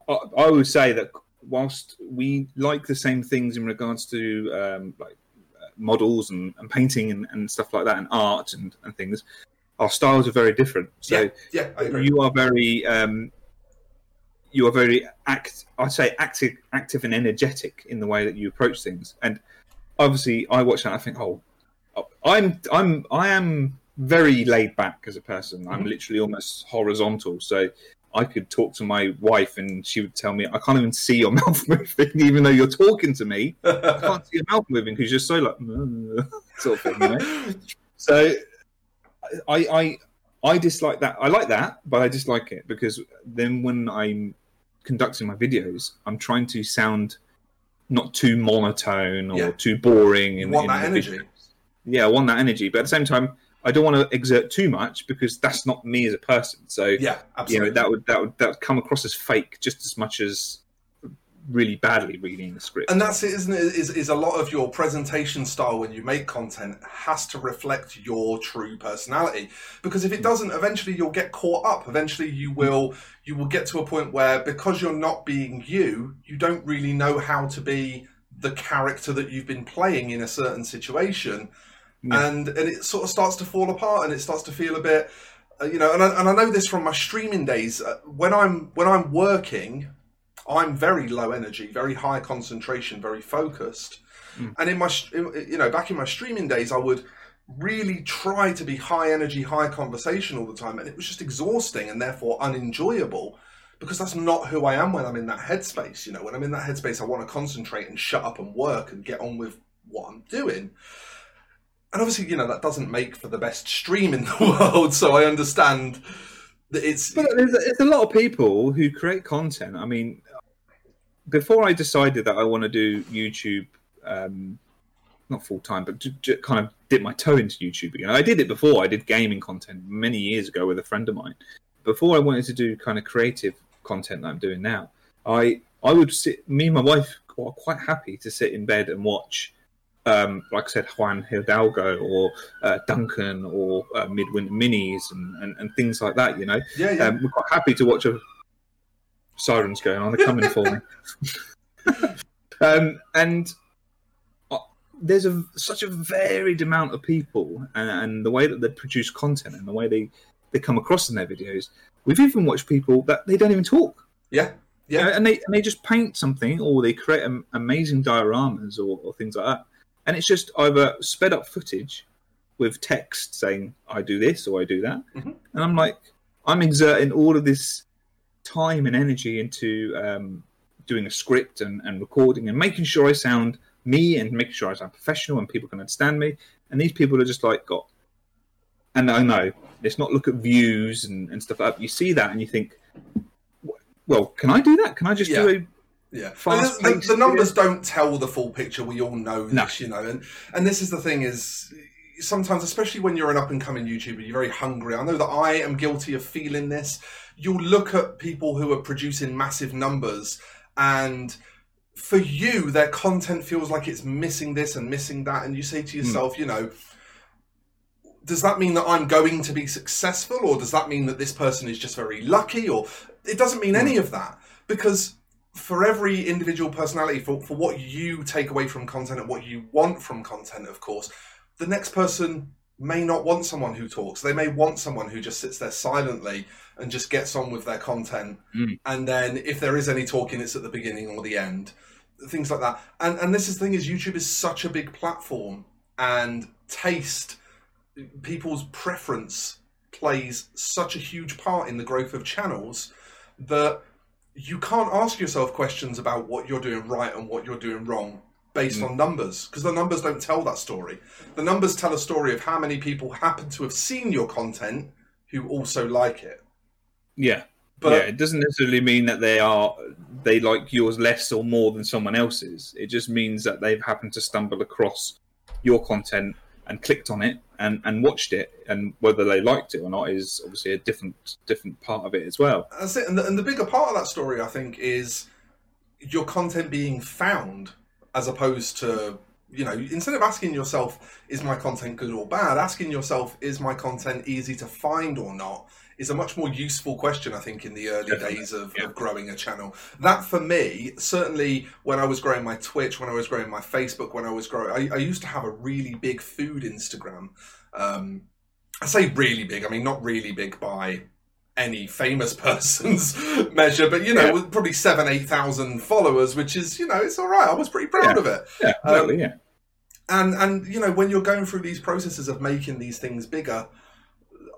I, I would say that whilst we like the same things in regards to um, like uh, models and, and painting and, and stuff like that, and art and, and things, our styles are very different. So yeah, yeah, you are very, um, you are very act. I say active, active and energetic in the way that you approach things. And obviously, I watch that. I think, oh, I'm, I'm, I am very laid back as a person. I'm Mhm. literally almost horizontal. So I could talk to my wife and she would tell me, I can't even see your mouth moving, even though you're talking to me. I can't see your mouth moving because you're so like, sort of thing. You know? So I, I, I dislike that. I like that, but I dislike it because then when I'm conducting my videos, I'm trying to sound not too monotone or Yeah. too boring. In, You want in that the energy. videos. Yeah, I want that energy, but at the same time, I don't want to exert too much because that's not me as a person. So yeah, you absolutely. know that would that would that would come across as fake just as much as really badly reading the script. and that's it, isn't it? Is is a lot of your presentation style when you make content has to reflect your true personality. Because if it doesn't, eventually you'll get caught up. Eventually you will you will get to a point where because you're not being you, you don't really know how to be the character that you've been playing in a certain situation. Yeah. And and it sort of starts to fall apart and it starts to feel a bit uh, you know, and I, and I know this from my streaming days. Uh, when I'm when I'm working, I'm very low energy, very high concentration, very focused. Mm. And in my, you know, back in my streaming days, I would really try to be high energy, high conversation all the time, and it was just exhausting and therefore unenjoyable because that's not who I am when I'm in that headspace. You know, when I'm in that headspace, I want to concentrate and shut up and work and get on with what I'm doing. And obviously, you know, that doesn't make for the best stream in the world. So I understand that it's But there's, there's a lot of people who create content. I mean, before I decided that I want to do YouTube, um, not full time, but to, to kind of dip my toe into YouTube again. I did it before. I did gaming content many years ago with a friend of mine. Before I wanted to do kind of creative content that I'm doing now, I I would sit. Me and my wife are quite happy to sit in bed and watch. Um, like I said, Juan Hidalgo or uh, Duncan or uh, Midwinter Minis and, and, and things like that, you know yeah, yeah. um, we're quite happy to watch a sirens going on. They're coming for me. um, and uh, there's a such a varied amount of people, and, and the way that they produce content and the way they they come across in their videos. We've even watched people that they don't even talk. yeah, You yeah. know, and they and they just paint something or they create am- amazing dioramas or, or things like that. And it's just either sped up footage with text saying I do this or I do that, Mhm. and I'm like I'm exerting all of this time and energy into um, doing a script and, and recording and making sure I sound me and making sure I sound professional and people can understand me. And these people are just like got, and I know let's not look at views and, and stuff that. You see that and you think, well, can I do that? Can I just do a Yeah, the, the, the numbers don't tell the full picture. We all know No. this, you know, and and this is the thing is sometimes, especially when you're an up and coming YouTuber, you're very hungry. I know that I am guilty of feeling this. You'll look at people who are producing massive numbers, and for you, their content feels like it's missing this and missing that, and you say to hmm. yourself, you know. Does that mean that I'm going to be successful, or does that mean that this person is just very lucky, or it doesn't mean hmm. any of that? Because for every individual personality, for, for what you take away from content and what you want from content, of course, the next person may not want someone who talks. They may want someone who just sits there silently and just gets on with their content. Mm. And then if there is any talking, it's at the beginning or the end. Things like that. And and this is the thing is YouTube is such a big platform and taste, people's preference plays such a huge part in the growth of channels that you can't ask yourself questions about what you're doing right and what you're doing wrong based Mm. on numbers because the numbers don't tell that story. The numbers tell a story of how many people happen to have seen your content who also like it. Yeah. But yeah, it doesn't necessarily mean that they are they like yours less or more than someone else's. It just means that they've happened to stumble across your content and clicked on it and, and watched it, and whether they liked it or not is obviously a different different part of it as well. That's it. And the, and the bigger part of that story, I think, is your content being found as opposed to, you know, instead of asking yourself, is my content good or bad, asking yourself, is my content easy to find or not, is a much more useful question, I think, in the early Definitely, days of, yeah. of growing a channel. That, for me, certainly when I was growing my Twitch, when I was growing my Facebook, when I was growing, I, I used to have a really big food Instagram. Um, I say really big, I mean, not really big by any famous person's measure, but you know, Yeah. with probably seven, eight thousand followers, which is, you know, it's all right. I was pretty proud Yeah. of it. Yeah, exactly. Um, yeah, And and you know, when you're going through these processes of making these things bigger,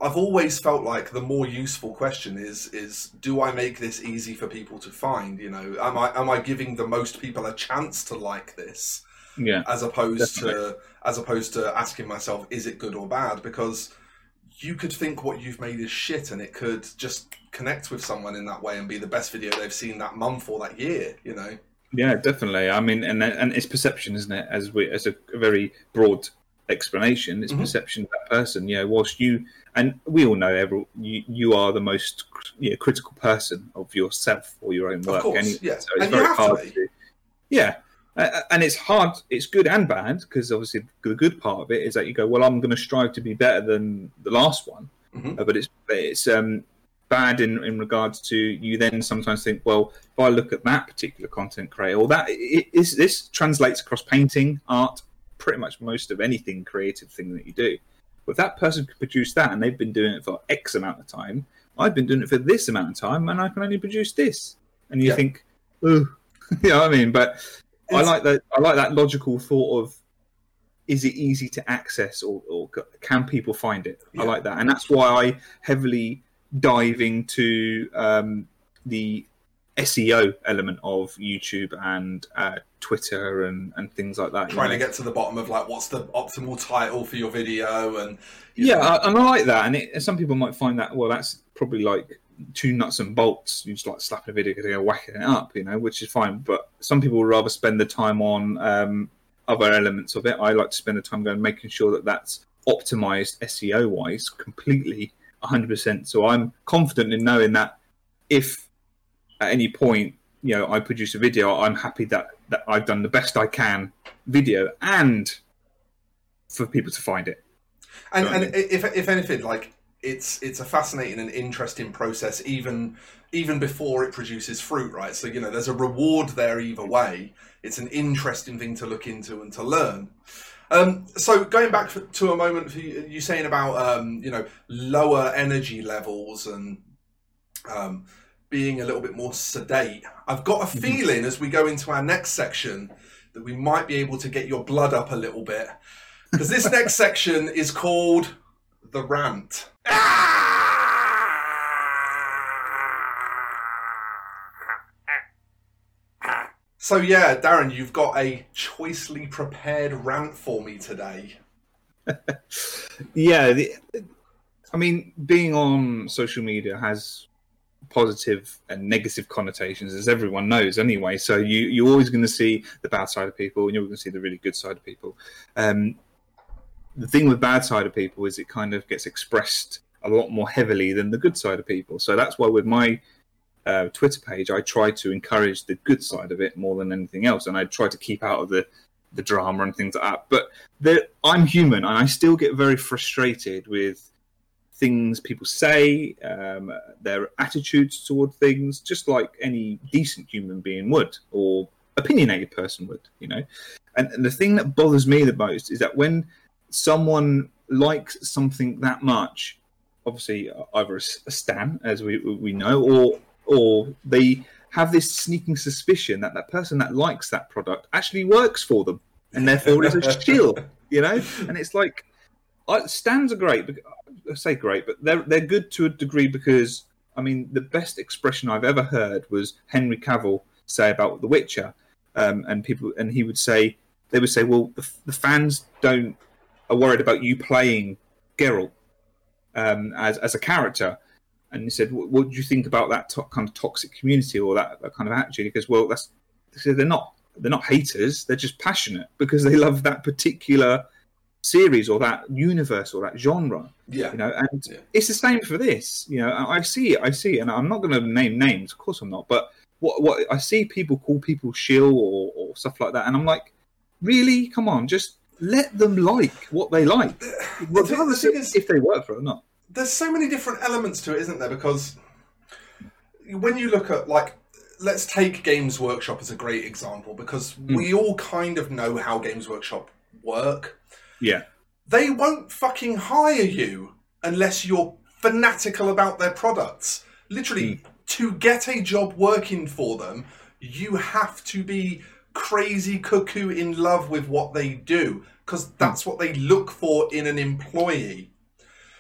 I've always felt like the more useful question is is do I make this easy for people to find? You know, am I am I giving the most people a chance to like this? yeah, as opposed to as opposed to asking myself is it good or bad because you could think what you've made is shit and it could just connect with someone in that way and be the best video they've seen that month or that year you know yeah, definitely. I mean, and and it's perception, isn't it? As we as a, very broad explanation, it's Mhm. perception of that person. You know, whilst you and we all know every you, you are the most you know, critical person of yourself or your own work. of course, anyway. yeah. So it's And very have to to. Yeah, and it's hard. It's good and bad because obviously the good part of it is that you go, well, I'm going to strive to be better than the last one, Mhm. Uh, but it's it's um, bad in in regards to you then sometimes think, well, if I look at that particular content creator, or that it, is this translates across painting, art, pretty much most of anything creative thing that you do. But if that person could produce that and they've been doing it for X amount of time, I've been doing it for this amount of time, and I can only produce this. And you Yeah. think, oh, you know what I mean? But I like that. I like that logical thought of is it easy to access or, or can people find it? Yeah. I like that, and that's why I heavily dive into um, the SEO element of YouTube and uh, Twitter and, and things like that. you trying to get to the bottom of like what's the optimal title for your video and you yeah, know, I, and I like that. And it, some people might find that well, that's probably like two nuts and bolts. You just like slapping a video together, whacking it up, you know, which is fine. But some people would rather spend the time on um, other elements of it. I like to spend the time going making sure that that's optimized SEO wise completely, 100%. So I'm confident in knowing that if at any point you know I produce a video, I'm happy that that I've done the best I can video and for people to find it. and, know what I and if, if anything like it's it's a fascinating and interesting process even even before it produces fruit right? So you know there's a reward there either way. It's an interesting thing to look into and to learn. Um, so going back for, to a moment for you, you saying about um, you know lower energy levels and um, being a little bit more sedate i've got a Mhm. feeling as we go into our next section that we might be able to get your blood up a little bit. Because this next section is called the rant. So yeah, Darren, you've got a choicely prepared rant for me today. yeah the, i mean being on social media has positive and negative connotations as everyone knows anyway so you you're always going to see the bad side of people and you're going to see the really good side of people um the thing with bad side of people is it kind of gets expressed a lot more heavily than the good side of people. So that's why with my uh, twitter page i try to encourage the good side of it more than anything else. And i try to keep out of the the drama and things like that. But I'm human and I still get very frustrated with things people say, um, their attitudes toward things, just like any decent human being would, or opinionated person would, you know. And, and the thing that bothers me the most is that when someone likes something that much, obviously either a stan, as we we know, or or they have this sneaking suspicion that that person that likes that product actually works for them, and therefore is a shill, you know. And it's like, I, stands are great. I say great, but they're they're good to a degree because I mean the best expression I've ever heard was Henry Cavill say about The Witcher, um, and people and he would say they would say, well, the, the fans don't are worried about you playing Geralt um, as as a character. And he said, "What, what do you think about that to- kind of toxic community or that, that kind of attitude?" He goes, "Well, that's they're not they're not haters. They're just passionate because they love that particular series or that universe or that genre. Yeah. You know, and Yeah. it's the same for this. You know, I I see it. I see it, and I'm not going to name names. Of course, I'm not. But what what I see people call people shill or, or stuff like that, and I'm like, really? Come on, just let them like what they like, uh, regardless the is- if they work for it or not. there's so many different elements to it, isn't there? Because when you look at like, let's take Games Workshop as a great example because hmm. we all kind of know how Games Workshop work. Yeah, They won't fucking hire you unless you're fanatical about their products. Literally, hmm. to get a job working for them, you have to be crazy cuckoo in love with what they do because hmm. that's what they look for in an employee.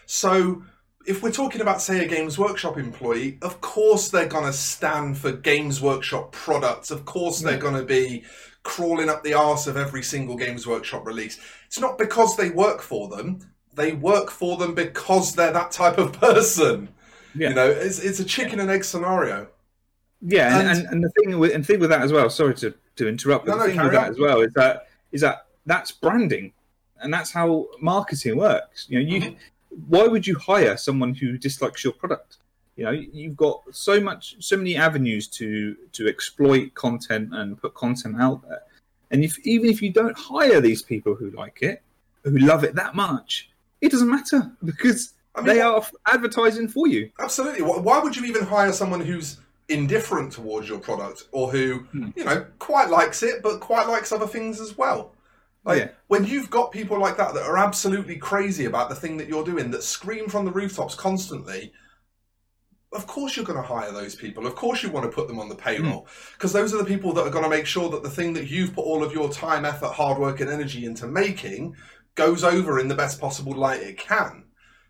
So, if we're talking about, say, a Games Workshop employee, of course they're going to stand for Games Workshop products. Of course they're hmm. going to be crawling up the arse of every single Games Workshop release. It's not because they work for them, they work for them because they're that type of person. Yeah. You know, it's, it's a chicken and egg scenario. yeah, and, And- and, and the thing with and the thing with that as well. Sorry to, to interrupt, but No, the no, thing with that on. as well is that is that that's branding, and that's how marketing works. You know, you Mhm. why would you hire someone who dislikes your product? You know, you've got so much, so many avenues to to exploit content and put content out there. And if even if you don't hire these people who like it, who love it that much, it doesn't matter because I mean, they are advertising for you. Absolutely. Why would you even hire someone who's indifferent towards your product or who, Hmm. you know, quite likes it but quite likes other things as well? Like Yeah. when you've got people like that that are absolutely crazy about the thing that you're doing, that scream from the rooftops constantly, of course you're going to hire those people. Of course you want to put them on the payroll because those are the people that are going to make sure that the thing that you've put all of your time, effort, hard work, and energy into making goes over in the best possible light it can.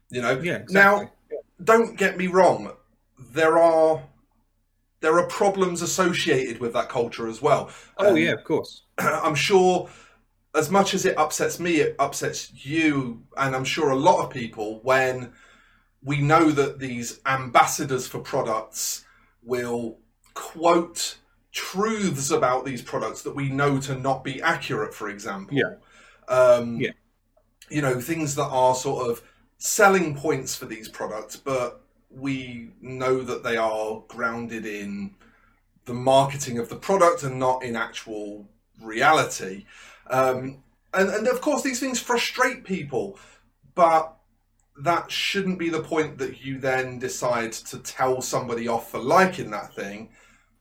You know. Yeah. Exactly. Now, don't get me wrong. There are there are problems associated with that culture as well. oh Um, yeah, of course. I'm sure as much as it upsets me, it upsets you, and I'm sure a lot of people when we know that these ambassadors for products will quote truths about these products that we know to not be accurate, for example. Yeah. Um, Yeah. You know, things that are sort of selling points for these products, but we know that they are grounded in the marketing of the product and not in actual reality. Um, and, and of course, these things frustrate people, but that shouldn't be the point that you then decide to tell somebody off for liking that thing.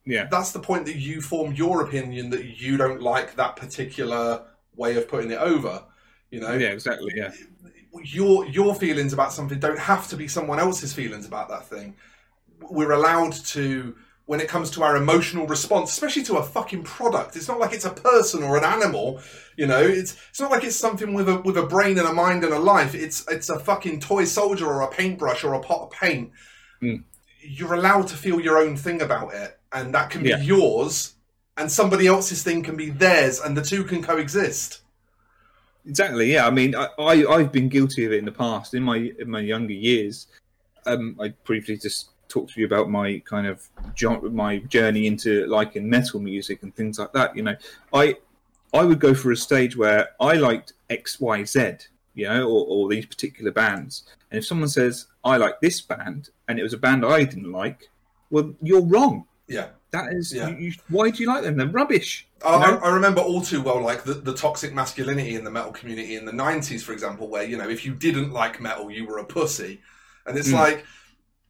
Yeah. That's the point that you form your opinion that you don't like that particular way of putting it over. You know, Yeah, exactly. Yeah. Your your feelings about something don't have to be someone else's feelings about that thing. We're allowed to when it comes to our emotional response, especially to a fucking product. It's not like it's a person or an animal, you know. It's it's not like it's something with a with a brain and a mind and a life. It's it's a fucking toy soldier or a paintbrush or a pot of paint. Mm. You're allowed to feel your own thing about it, and that can be Yeah. yours, and somebody else's thing can be theirs, and the two can coexist. Exactly. Yeah. I mean, I, I I've been guilty of it in the past. In my in my younger years, um, I briefly just talked to you about my kind of jo- my journey into liking metal music and things like that. You know, I I would go for a stage where I liked X Y Z, you know, or, or these particular bands. And if someone says I like this band and it was a band I didn't like, well, you're wrong. Yeah. That is, Yeah. you, you, why do you like them? They're rubbish. I? I I remember all too well, like the, the toxic masculinity in the metal community in the '90s, for example, where you know if you didn't like metal, you were a pussy, And it's Mm. like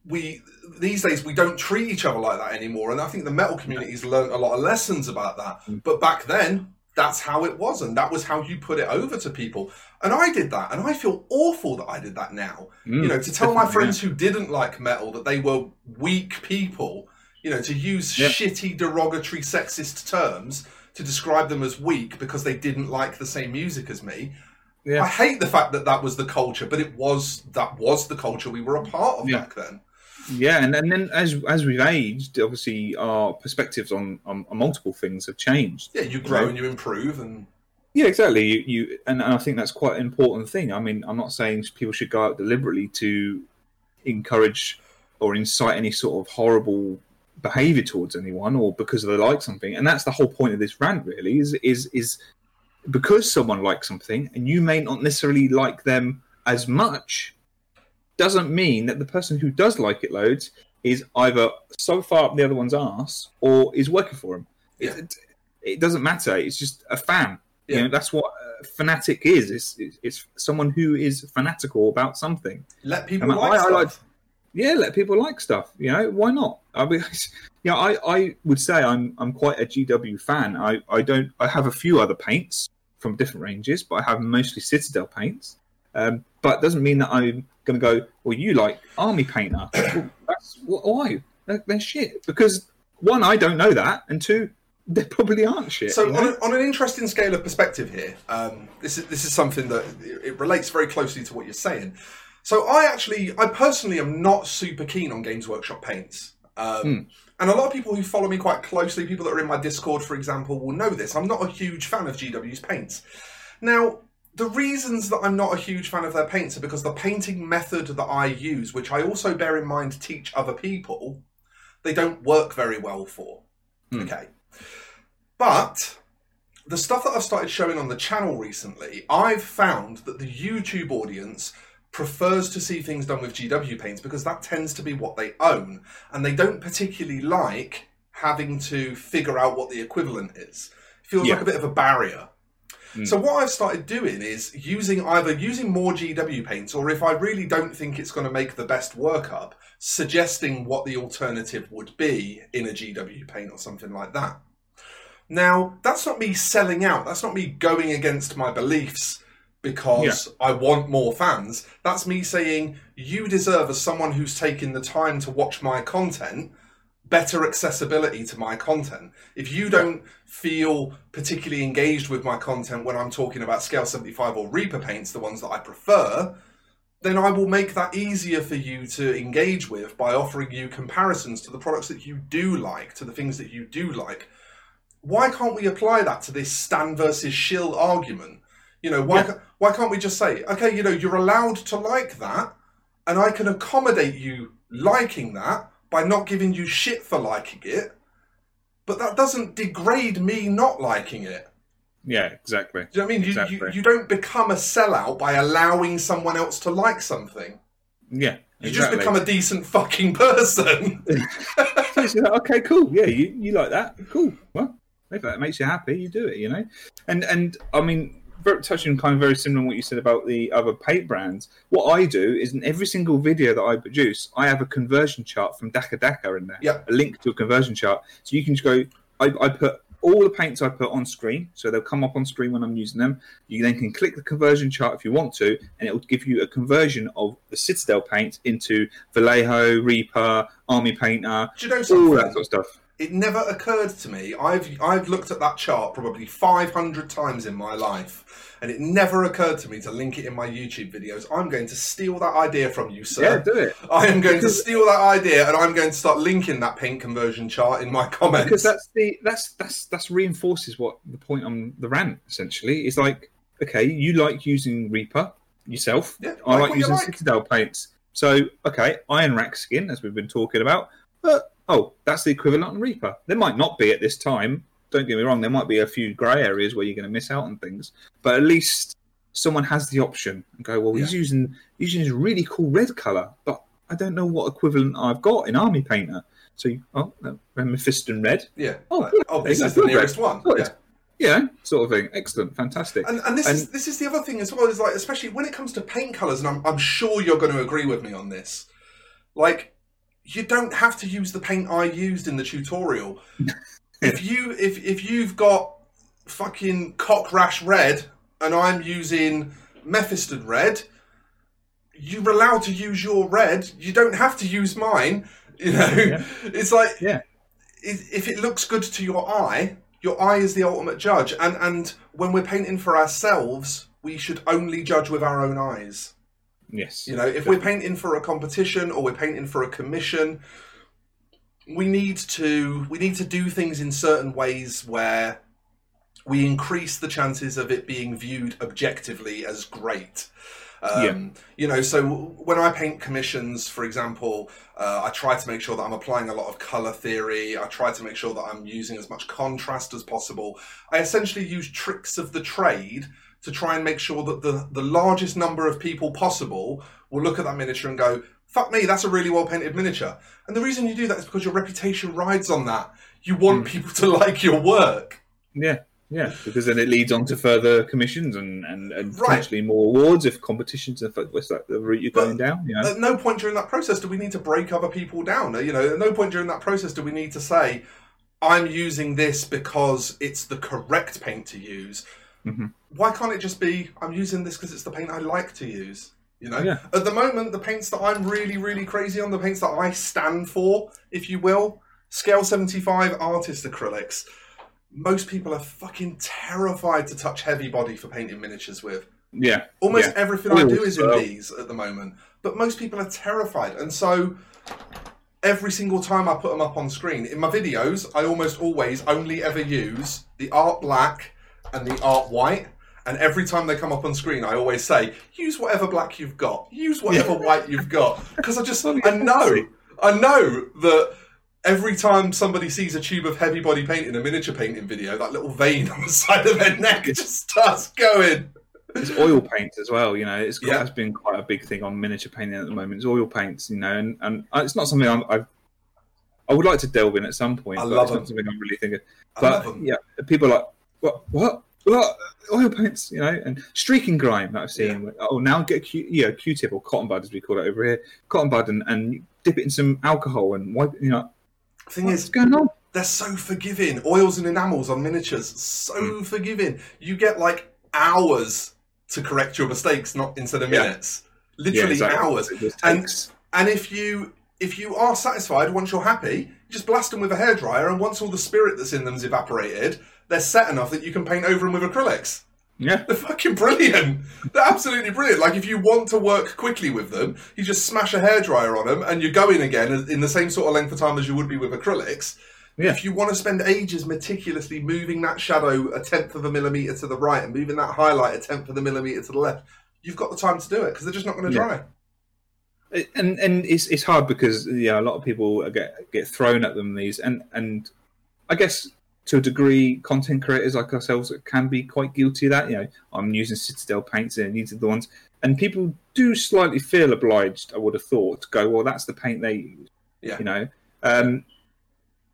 we these days we don't treat each other like that anymore. And I think the metal community's learned a lot of lessons about that. Mm. But back then, that's how it was, and that was how you put it over to people. And I did that, and I feel awful that I did that now. Mm, you know, to tell my friends who didn't like metal that they were weak people, you know, to use Yeah. shitty, derogatory, sexist terms to describe them as weak because they didn't like the same music as me. Yeah. I hate the fact that that was the culture, but it was that was the culture we were a part of Yeah. back then. Yeah, and, and then as as we've aged, obviously our perspectives on, on, on multiple things have changed. Yeah, you grow and you improve, and Yeah, exactly. You, you and, and I think that's quite an important thing. I mean, I'm not saying people should go out deliberately to encourage or incite any sort of horrible behavior towards anyone or because they like something. And that's the whole point of this rant, really, is is is because someone likes something and you may not necessarily like them as much, doesn't mean that the person who does like it loads is either so far up the other one's ass or is working for him. Yeah. It, it, doesn't matter. It's just a fan. Yeah. You know, that's what a fanatic is. It's, it's, it's someone who is fanatical about something. let people like I- I stuff. like- Yeah, let people like stuff. You know, why not? I mean, you know, I, I would say I'm I'm quite a GW fan. I, I don't I have a few other paints from different ranges, but I have mostly Citadel paints. Um, but it doesn't mean that I'm going to go. Well, you like Army Painter? well, that's wh- why they're, they're shit. Because one, I don't know that, and two, they probably aren't shit. So you on, a, on an interesting scale of perspective here, um, this is this is something that it relates very closely to what you're saying. So I actually, I personally am not super keen on Games Workshop paints. Um, Hmm. And a lot of people who follow me quite closely, people that are in my Discord, for example, will know this. I'm not a huge fan of GW's paints. Now, the reasons that I'm not a huge fan of their paints are because the painting method that I use, which I also bear in mind teach other people, they don't work very well for. Hmm. Okay. But the stuff that I've started showing on the channel recently, I've found that the YouTube audience prefers to see things done with GW paints because that tends to be what they own, and they don't particularly like having to figure out what the equivalent is. feels Yeah. like a bit of a barrier. Mm. So what I've started doing is using either using more GW paints, or if I really don't think it's going to make the best workup, suggesting what the alternative would be in a GW paint or something like that. Now, that's not me selling out. That's not me going against my beliefs because I want more fans. That's me saying, you deserve, as someone who's taken the time to watch my content, better accessibility to my content. If you don't feel particularly engaged with my content when I'm talking about Scale 75 or Reaper paints, the ones that I prefer, then I will make that easier for you to engage with by offering you comparisons to the products that you do like, to the things that you do like. Why can't we apply that to this Stan versus Shill argument? You know, why Yeah. ca- why can't we just say, okay, you know, you're allowed to like that, and I can accommodate you liking that by not giving you shit for liking it, but that doesn't degrade me not liking it. yeah, exactly. Do you know what I mean? You, Exactly. you, you don't become a sellout by allowing someone else to like something. Yeah, You exactly. just become a decent fucking person. So it's like, okay, cool. Yeah, you, you like that? Cool. Well, if that makes you happy, you do it. You know, and and I mean, very, touching kind of very similar on what you said about the other paint brands. What I do is in every single video that I produce, I have a conversion chart from Dakka Dakka in there. Yep. A link to a conversion chart, so you can just go. I, I put all the paints I put on screen, so they'll come up on screen when I'm using them. You then can click the conversion chart if you want to, and it will give you a conversion of the Citadel paint into Vallejo, Reaper, Army Painter, Do you know all that sort of stuff. It never occurred to me. I've I've looked at that chart probably 500 times in my life, and it never occurred to me to link it in my YouTube videos. I'm going to steal that idea from you, sir. Yeah, do it. I am going to steal that idea, and I'm going to start linking that paint conversion chart in my comments. Because that's the that's that's that's reinforces what the point on the rant essentially is like. Okay, you like using Reaper yourself. Yeah, I like like using like. Citadel paints. So okay, Iron Rack skin as we've been talking about. But oh, that's the equivalent on Reaper. There might not be at this time. Don't get me wrong. There might be a few grey areas where you're going to miss out on things, but at least someone has the option and go. Well, he's using he's using this really cool red color, but I don't know what equivalent I've got in Army Painter. So you, oh, no, Mephiston red. yeah. Oh, uh, Like, oh, this is the nearest one. Yeah. Yeah, sort of thing. Excellent, fantastic. And, and this And- is this is the other thing as well is like especially when it comes to paint colors, and I'm I'm sure you're going to agree with me on this. Like, you don't have to use the paint I used in the tutorial. if you if if you've got fucking cock rash red and I'm using Mephiston red, you're allowed to use your red. You don't have to use mine. You know, Yeah. it's like Yeah. if if it looks good to your eye, your eye is the ultimate judge. And and when we're painting for ourselves, we should only judge with our own eyes. Yes. You know, if we're painting for a competition or we're painting for a commission, we need to we need to do things in certain ways where we increase the chances of it being viewed objectively as great. Um, You know, so when I paint commissions, for example, uh, I try to make sure that I'm applying a lot of color theory. I try to make sure that I'm using as much contrast as possible. I essentially use tricks of the trade to try and make sure that the, the largest number of people possible will look at that miniature and go, fuck me, that's a really well painted miniature. And the reason you do that is because your reputation rides on that. You want hmm. people to like your work. Yeah, yeah, because then it leads on to further commissions and, and, and Right. potentially more awards if competitions if that's that the route you're But- going down. You know? At no point during that process do we need to break other people down. You know, at no point during that process do we need to say, I'm using this because it's the correct paint to use. Mhm. Why can't it just be, I'm using this because it's the paint I like to use? You know, Yeah. at the moment, the paints that I'm really, really crazy on, the paints that I stand for, if you will, scale 75 artist acrylics. Most people are fucking terrified to touch heavy body for painting miniatures with. yeah, Almost yeah. everything I do is in well. these at the moment, but most people are terrified, and so every single time I put them up on screen in my videos, I almost always only ever use the art black and the art white. And every time they come up on screen, I always say, use whatever black you've got, use whatever white you've got, because I just I know I know that every time somebody sees a tube of heavy body paint in a miniature painting video, that little vein on the side of their neck just starts going. It's oil paints as well. You know, it's Yeah. has been quite a big thing on miniature painting at the moment. It's oil paints, you know, and, and it's not something I'm, I've. I would like to delve in at some point, I but love it's them. not something I'm really thinking. I But yeah, people are like what what what oil paints, you know, and streaking grime that I've seen. Oh, now get a Q, yeah, Q-tip or cotton bud as we call it over here, cotton bud, and, and dip it in some alcohol and wipe. You know, Thing what's is, going on? they're so forgiving. Oils and enamels on miniatures, so Hmm. forgiving. You get like hours to correct your mistakes, not instead of Yeah. minutes. Literally hours. It just And- And if you if you are satisfied once you're happy, you just blast them with a hairdryer, and once all the spirit that's in them's evaporated, they're set enough that you can paint over them with acrylics. yeah, They're fucking brilliant. They're absolutely brilliant. Like if you want to work quickly with them, you just smash a hairdryer on them, and you're going again in the same sort of length of time as you would be with acrylics. Yeah. If you want to spend ages meticulously moving that shadow a tenth of a millimeter to the right and moving that highlight a tenth of a millimeter to the left, you've got the time to do it because they're just not going to dry. Yeah. and and it's it's hard because yeah, a lot of people get get thrown at them these, and and I guess to a degree, content creators like ourselves can be quite guilty of that. You know, I'm using Citadel paints, and these are the ones, and people do slightly feel obliged. I would have thought to go, well, that's the paint they use. Yeah. You know, um,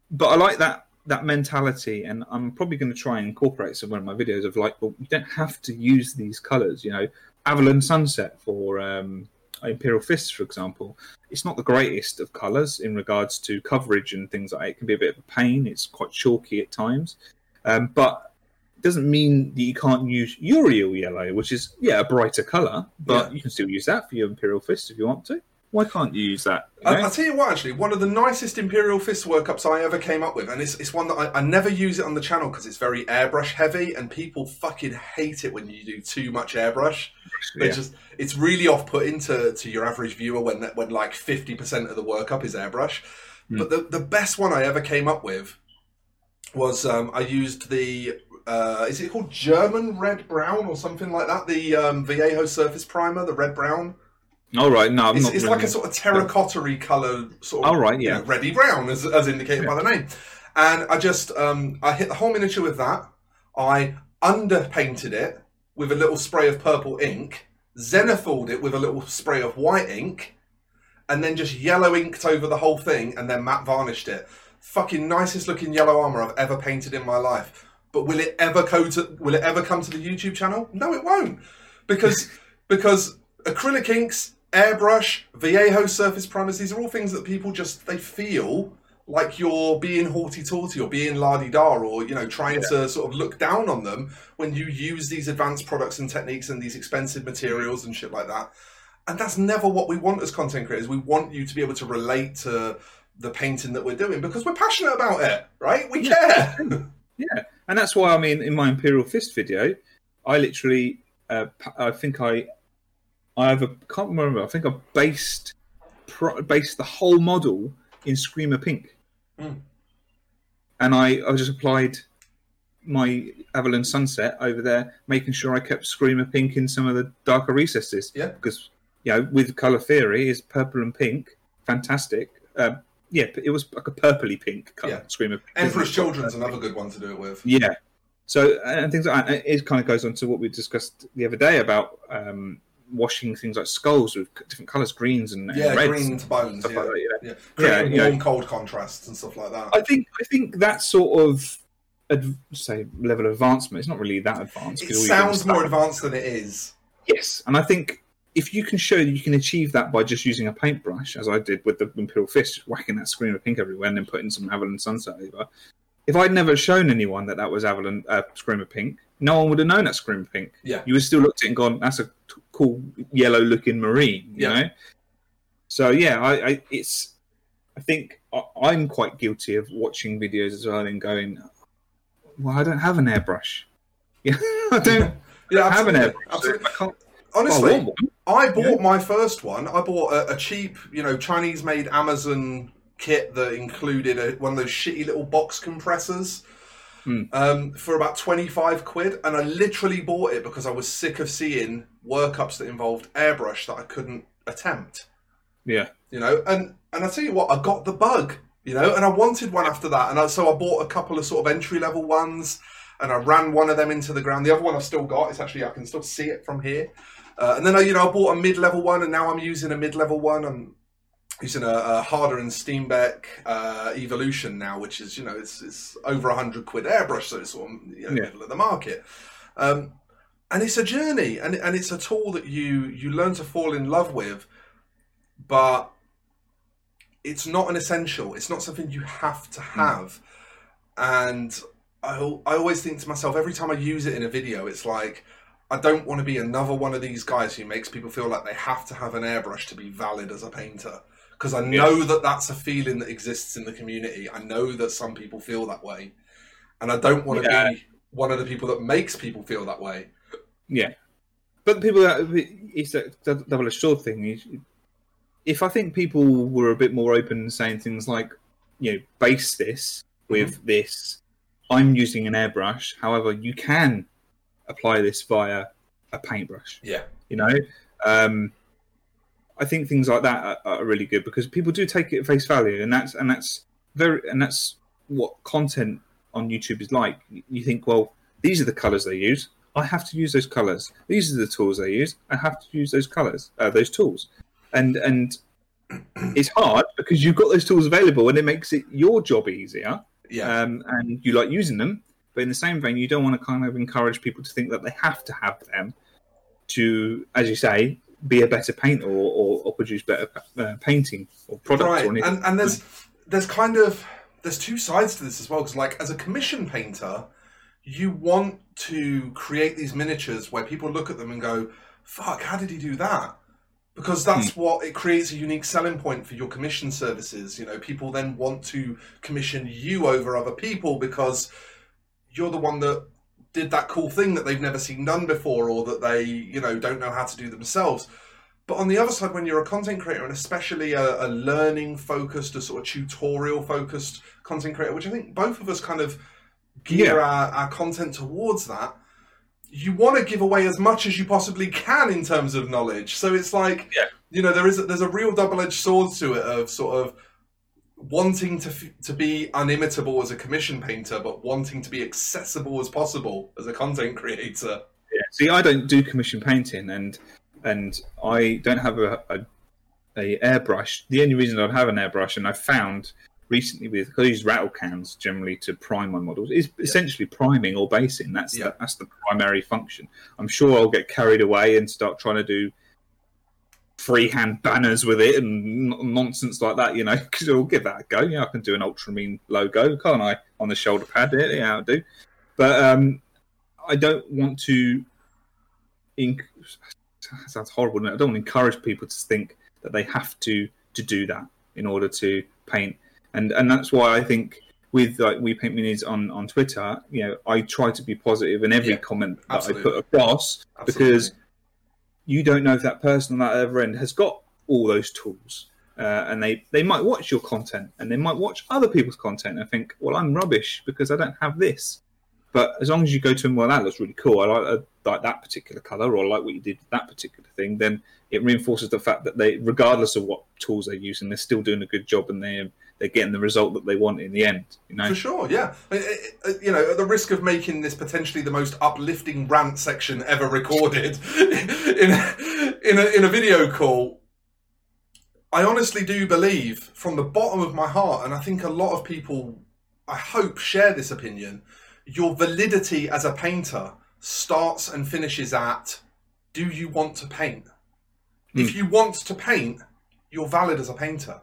but I like that that mentality, and I'm probably going to try and incorporate some of my videos of like, well, you don't have to use these colors. You know, Averland Sunset for um, Imperial Fists, for example. It's not the greatest of colours in regards to coverage and things like that. It can be a bit of a pain. It's quite chalky at times, um, but it doesn't mean that you can't use Yriel yellow, which is yeah a brighter colour, but you can still use that for your Imperial Fist if you want to. Why can't you use that? you I, know? I'll tell you what, actually, one of the nicest Imperial Fist workups I ever came up with, and it's, it's one that I, I never use it on the channel because it's very airbrush heavy, and people fucking hate it when you do too much airbrush. Yeah. just it's really off putting to, to your average viewer when when like fifty percent of the workup is airbrush. Hmm. But the the best one I ever came up with was um, I used the uh, is it called German red brown or something like that? The um, Vallejo surface primer, the red brown. All right, no, I'm It's, not. it's really- like a sort of terracotta colour, sort of All right, right, you yeah. know, reddy brown, as, as indicated by the name. And I just um, I hit the whole miniature with that. I underpainted it with a little spray of purple ink, zenithalled it with a little spray of white ink, and then just yellow inked over the whole thing, and then matte varnished it. Fucking nicest looking yellow armor I've ever painted in my life. But will it ever go to? Will it ever come to the YouTube channel? No, it won't, because because acrylic inks, airbrush, Vallejo surface primers. These are all things that people just they feel like you're being haughty-taughty or being la-di-da or you know trying Yeah. to sort of look down on them when you use these advanced products and techniques and these expensive materials and shit like that. And that's never what we want as content creators. We want you to be able to relate to the painting that we're doing because we're passionate about it right? We care. Yeah, and that's why I mean, in my Imperial Fist video, I literally, uh, I think I, I have a can't remember. I think I based pro, based the whole model in Screamer Pink, Mm. and I I just applied my Averland Sunset over there, making sure I kept Screamer Pink in some of the darker recesses. Yeah. because you know, with color theory is purple and pink, fantastic. Um, yeah, it was like a purpley pink color. Yeah. Screamer Pink. emperor's children's another good one to do it with Yeah. So and things like that. It kind of goes on to what we discussed the other day about um, washing things like skulls with different colours, greens and, and yeah reds. green to bones yeah, like that, yeah. yeah. creating Yeah, warm cold contrasts and stuff like that I think I think that sort of ad- say level of advancement. It's not really that advanced. it 'cause all you're doing sounds more advanced than it is Yes, and I think if you can show that you can achieve that by just using a paintbrush, as I did with the Imperial Fist, whacking that Screamer Pink everywhere and then putting some Averland Sunset over. If I'd never shown anyone that that was Averland uh, Screamer Pink, no one would have known that Screamer Pink. Yeah. You would still looked at it and gone, "That's a t- cool yellow-looking marine," you Yeah. know. So yeah, I, I it's I think I, I'm quite guilty of watching videos as well and going, "Well, I don't have an airbrush. Yeah, I don't yeah I have an absolutely, airbrush. so absolutely. I can't. Oh, honestly I. I bought Yeah. my first one. I bought a, a cheap, you know, Chinese-made Amazon kit that included a, one of those shitty little box compressors Hmm. um, for about twenty-five quid, and I literally bought it because I was sick of seeing workups that involved airbrush that I couldn't attempt. Yeah. You know, and and I tell you what, I got the bug. You know, and I wanted one after that, and I, so I bought a couple of sort of entry-level ones, and I ran one of them into the ground. The other one I've still got. It's actually I can still see it from here. Uh, and then I, you know, I bought a mid-level one, and now I'm using a mid-level one. I'm using a, a Harder and Steenbeck uh, Evolution now, which is, you know, it's it's over a hundred quid airbrush, so it's sort of you know, Yeah. middle of the market. Um, and it's a journey, and and it's a tool that you you learn to fall in love with, but it's not an essential. It's not something you have to have. And I, I always think to myself every time I use it in a video, it's like I don't want to be another one of these guys who makes people feel like they have to have an airbrush to be valid as a painter. Because I know that that's a feeling that exists in the community. I know that some people feel that way, and I don't want to Yeah. be one of the people that makes people feel that way. Yeah, but people that it's that double edged sword thing. If I think people were a bit more open saying things like, you know, base this with this, I'm using an airbrush. However, you can apply this via a paintbrush. Yeah, You know, um, I think things like that are, are really good because people do take it at face value, and that's and that's very and that's what content on YouTube is like. You think, well, these are the colors they use. I have to use those colors. These are the tools they use. I have to use those colors, uh, those tools, and and it's hard because you've got those tools available, and it makes it your job easier, yeah, um, and you like using them. But in the same vein, you don't want to kind of encourage people to think that they have to have them to, as you say, be a better painter or, or, or produce better uh, painting or products right. or. And and there's there's kind of there's two sides to this as well. Because like as a commission painter, you want to create these miniatures where people look at them and go, "Fuck, how did he do that?" Because that's what it creates a unique selling point for your commission services. You know, people then want to commission you over other people because you're the one that did that cool thing that they've never seen done before or that they, you know, don't know how to do themselves. But on the other side, when you're a content creator and especially a, a learning focused, a sort of tutorial focused content creator, which I think both of us kind of gear our, our content towards that, you want to give away as much as you possibly can in terms of knowledge. So it's like, Yeah. you know, there is a, there's a real double edged sword to it of sort of wanting to f- to be unimitable as a commission painter, but wanting to be accessible as possible as a content creator. Yeah. See, I don't do commission painting, and and I don't have a, a a airbrush. The only reason I'd have an airbrush, and I found recently with because I use rattle cans generally to prime my models is essentially priming or basing. That's Yeah. the, that's the primary function. I'm sure I'll get carried away and start trying to do freehand banners with it and n- nonsense like that. You know, because I'll give that a go. Yeah, I can do an Ultramarine logo, can't I? On the shoulder pad, yeah, yeah, I'll do. But um, I don't want to. Inc- sounds horrible. I don't want to encourage people to think that they have to to do that in order to paint, and and that's why I think with like we paint minis on on Twitter, you know, I try to be positive in every Yeah, comment that absolutely. I put across Absolutely. because you don't know if that person on that other end has got all those tools. Uh, and they, they might watch your content and they might watch other people's content and think, well, I'm rubbish because I don't have this. But as long as you go to them, well, that looks really cool. I like, I like that particular color or I like what you did with that particular thing. Then it reinforces the fact that they, regardless of what tools they're using, they're still doing a good job and they're, they're getting the result that they want in the end. You know? For sure, yeah. You know, at the risk of making this potentially the most uplifting rant section ever recorded in in a, in a video call, I honestly do believe from the bottom of my heart, and I think a lot of people, I hope, share this opinion. Your validity as a painter starts and finishes at: Do you want to paint? If hmm. you want to paint, you're valid as a painter.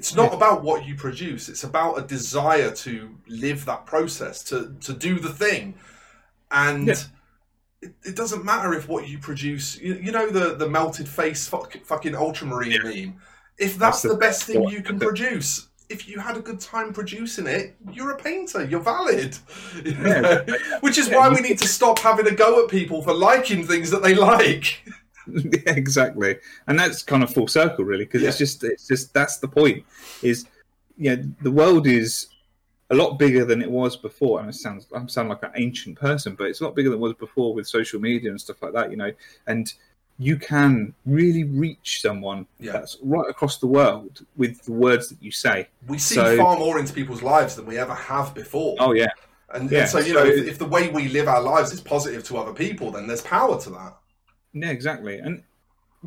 It's not about what you produce. It's about a desire to live that process, to to do the thing, and Yeah. it, it doesn't matter if what you produce. You, you know the the melted face fuck, fucking ultramarine meme. If that's, That's the the best thing you can produce, if you had a good time producing it, you're a painter. You're valid. Yeah. Which is Yeah, why we need to stop having a go at people for liking things that they like. yeah, exactly, and that's kind of full circle, really, because it's just it's just that's the point. Is you know the world is a lot bigger than it was before, and it sounds I sound like an ancient person, but it's a lot bigger than it was before with social media and stuff like that. You know, and you can really reach someone Yeah. that's right across the world with the words that you say. We see So- far more into people's lives than we ever have before. Oh yeah, And, Yeah, and so, you know, so- if, if the way we live our lives is positive to other people, then there's power to that. Yeah, exactly. And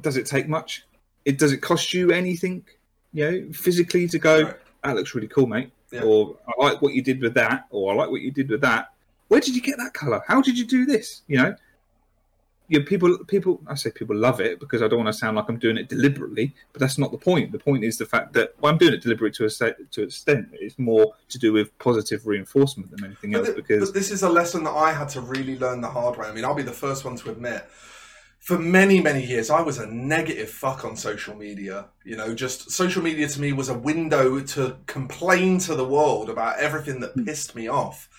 does it take much? It does it cost you anything? You know, physically to go. Right. That looks really cool, mate. Yeah. Or I like what you did with that. Or I like what you did with that. Where did you get that color? How did you do this? You know, you know, people, people. I say people love it because I don't want to sound like I'm doing it deliberately, but that's not the point. The point is the fact that well, I'm doing it deliberately to a to an extent. It's more to do with positive reinforcement than anything But, else. thi- because but this is a lesson that I had to really learn the hard way. I mean, I'll be the first one to admit. For many, many years, I was a negative fuck on social media. You know, just social media to me was a window to complain to the world about everything that pissed me off.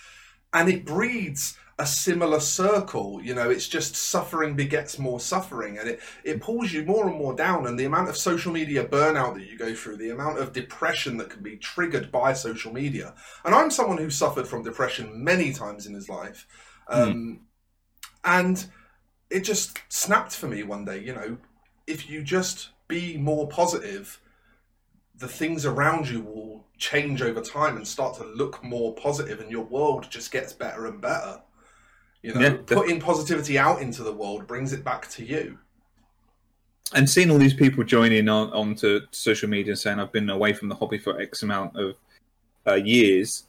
And it breeds a similar circle. You know, it's just suffering begets more suffering and it, it pulls you more and more down. And the amount of social media burnout that you go through, the amount of depression that can be triggered by social media. And I'm someone who suffered from depression many times in his life. Um, And it just snapped for me one day. You know, if you just be more positive, the things around you will change over time and start to look more positive, and your world just gets better and better. You know, Yeah, putting positivity out into the world brings it back to you. and seeing all these people joining on onto social media saying I've been away from the hobby for X amount of uh, years,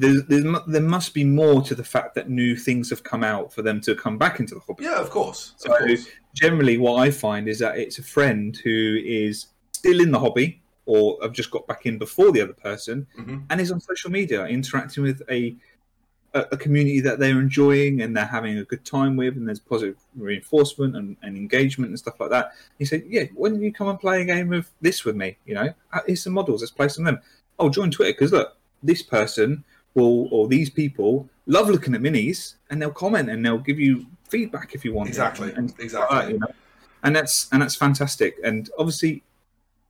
there's, there's, there must be more to the fact that new things have come out for them to come back into the hobby. Yeah, of course. Of So course. generally, what I find is that it's a friend who is still in the hobby or have just got back in before the other person Mhm. and is on social media interacting with a a, a community that they're enjoying and they're having a good time with and there's positive reinforcement and, and engagement and stuff like that. You say, yeah, when don't you come and play a game of this with me? You know, Uh, here's some models. Let's play some of them. Oh, join Twitter because look, this person will or these people love looking at minis and they'll comment and they'll give you feedback if you want. Exactly. And Exactly. that, you know? And that's and that's fantastic. And obviously,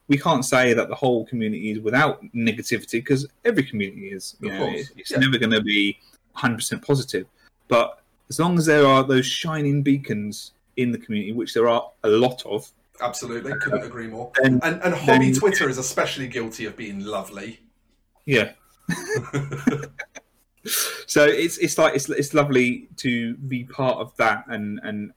we can't say that the whole community is without negativity because every community is. You Of know, course, it's, yeah. never going to be 100% positive. But as long as there are those shining beacons in the community, which there are a lot of, Absolutely. Couldn't uh, agree more. then And, and hobby Then- Twitter is especially guilty of being lovely. yeah. so it's it's like it's it's lovely to be part of that and and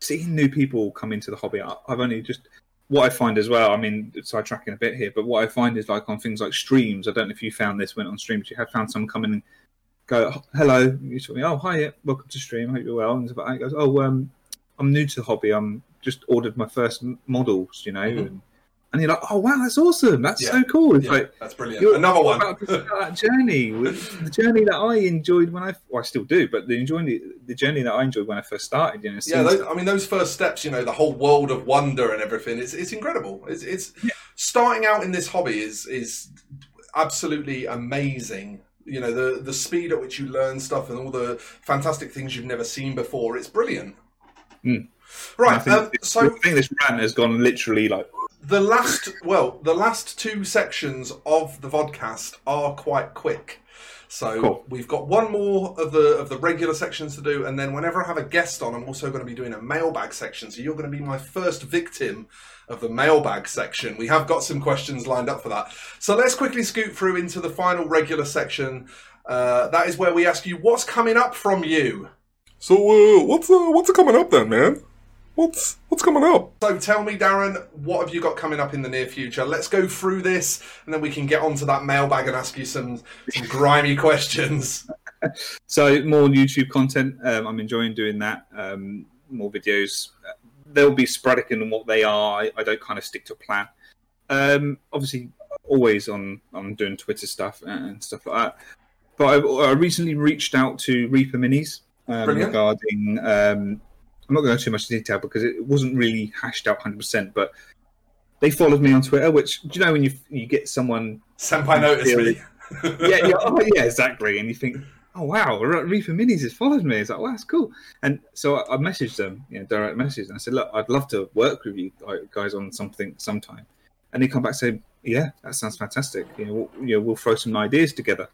seeing new people come into the hobby. I- I've only just what I find as well, I mean, sidetracking a bit here, but what I find is like on things like streams. I don't know if you found this went on streams. You have found someone come in and go, "Hello," you sort me, "Oh, hi, welcome to stream. Hope you're well." And he goes, "Oh, um, I'm new to the hobby. I'm just ordered my first models, you know." Mm-hmm. And, and you're like, "Oh, wow, that's awesome. That's yeah. so cool." It's yeah, like that's brilliant. Another one. that journey, the journey that I enjoyed when I, well, I still do, but the enjoying the journey that I enjoyed when I first started. You know, yeah. Those, I mean, those first steps, you know, the whole world of wonder and everything. It's it's incredible. It's it's yeah. starting out in this hobby is is absolutely amazing you know the the speed at which you learn stuff and all the fantastic things you've never seen before. It's brilliant. Mm. Right. I think, um, so I think this rant has gone literally like the last. Well, the last two sections of the vodcast are quite quick. So cool. we've got one more of the of the regular sections to do, and then whenever I have a guest on, I'm also going to be doing a mailbag section. So you're going to be my first victim of the mailbag section. We have got some questions lined up for that. So let's quickly scoot through into the final regular section. Uh, that is where we ask you what's coming up from you. So uh, what's uh, what's coming up then, man? What's what's coming up? So tell me, Darren, what have you got coming up in the near future? Let's go through this, and then we can get onto that mailbag and ask you some some grimy questions. so more YouTube content. Um, I'm enjoying doing that. Um, more videos they'll be sporadic in what they are. I, I don't kind of stick to a plan. Um, obviously, always on on doing Twitter stuff and stuff like that. But I, I recently reached out to Reaper Minis um, regarding. I'm not going to go too much detail because it wasn't really hashed out 100. percent But they followed me on Twitter, which do you know when you you get someone senpai notice me. yeah, yeah, oh, yeah, exactly. And you think, oh wow, Reaper Minis has followed me. It's like, well, that's cool. And so I, I messaged them, you know, direct message, and I said, look, I'd love to work with you guys on something sometime. And he come back and say, yeah, that sounds fantastic. You know, we'll, you know, we'll throw some ideas together.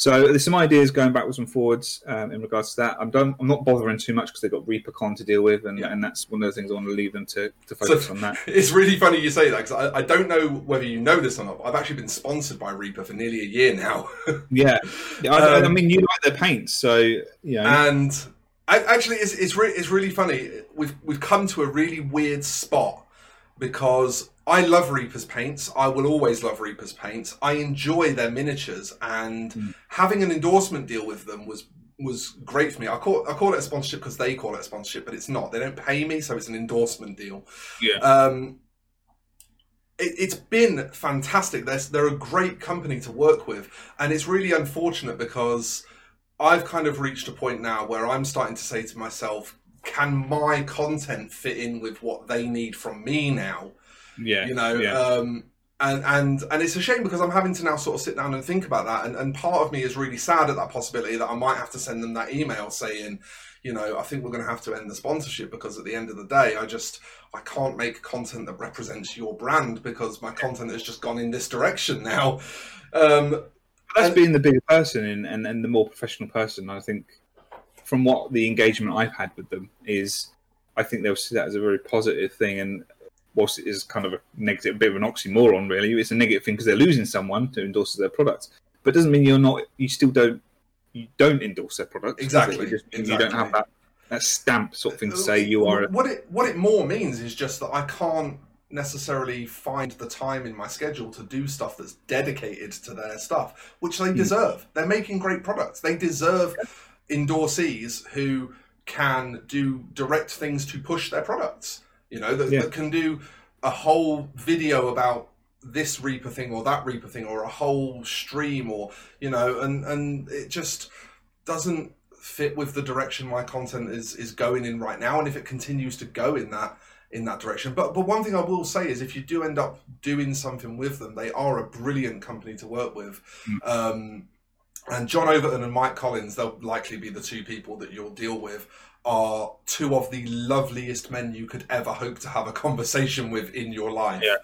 So there's some ideas going backwards and forwards um, in regards to that. I'm don't, I'm not bothering too much because they've got ReaperCon to deal with, and, yeah. and that's one of the things I want to leave them to, to focus so, on that. It's really funny you say that because I, I, don't know whether you know this or not. I've actually been sponsored by Reaper for nearly a year now. yeah, yeah I, um, I, mean you like their paints, so you know. And actually, it's it's, re- it's really funny. We've we've come to a really weird spot because I love Reaper's paints. I will always love Reaper's paints. I enjoy their miniatures, and mm. having an endorsement deal with them was was great for me. I call I call it a sponsorship because they call it a sponsorship, but it's not. They don't pay me, so it's an endorsement deal. Yeah. Um, it, has been fantastic. They're they're a great company to work with, and it's really unfortunate because I've kind of reached a point now where I'm starting to say to myself, can my content fit in with what they need from me now? Yeah, you know, yeah. Um, and and and it's a shame because I'm having to now sort of sit down and think about that, and and part of me is really sad at that possibility that I might have to send them that email saying, you know, I think we're going to have to end the sponsorship because at the end of the day, I just I can't make content that represents your brand because my content has just gone in this direction now. Um, that's and, being the bigger person and, and, and the more professional person. I think from what the engagement I've had with them is, I think they'll see that as a very positive thing. And whilst it is kind of a negative, a bit of an oxymoron, really, it's a negative thing because they're losing someone to endorse their products. But it doesn't mean you're not, you still don't, you don't endorse their product. Exactly. Just, exactly. You don't have that that stamp sort of thing to say you are. What it what it more means is just that I can't necessarily find the time in my schedule to do stuff that's dedicated to their stuff, which they mm. deserve. They're making great products. They deserve endorsees who can do direct things to push their products. You know, that, yeah. that can do a whole video about this Reaper thing or that Reaper thing or a whole stream or you know, and and it just doesn't fit with the direction my content is is going in right now. And if it continues to go in that in that direction, but but one thing I will say is if you do end up doing something with them, they are a brilliant company to work with. Mm. Um, and John Overton and Mike Collins, they'll likely be the two people that you'll deal with are two of the loveliest men you could ever hope to have a conversation with in your life. Yeah,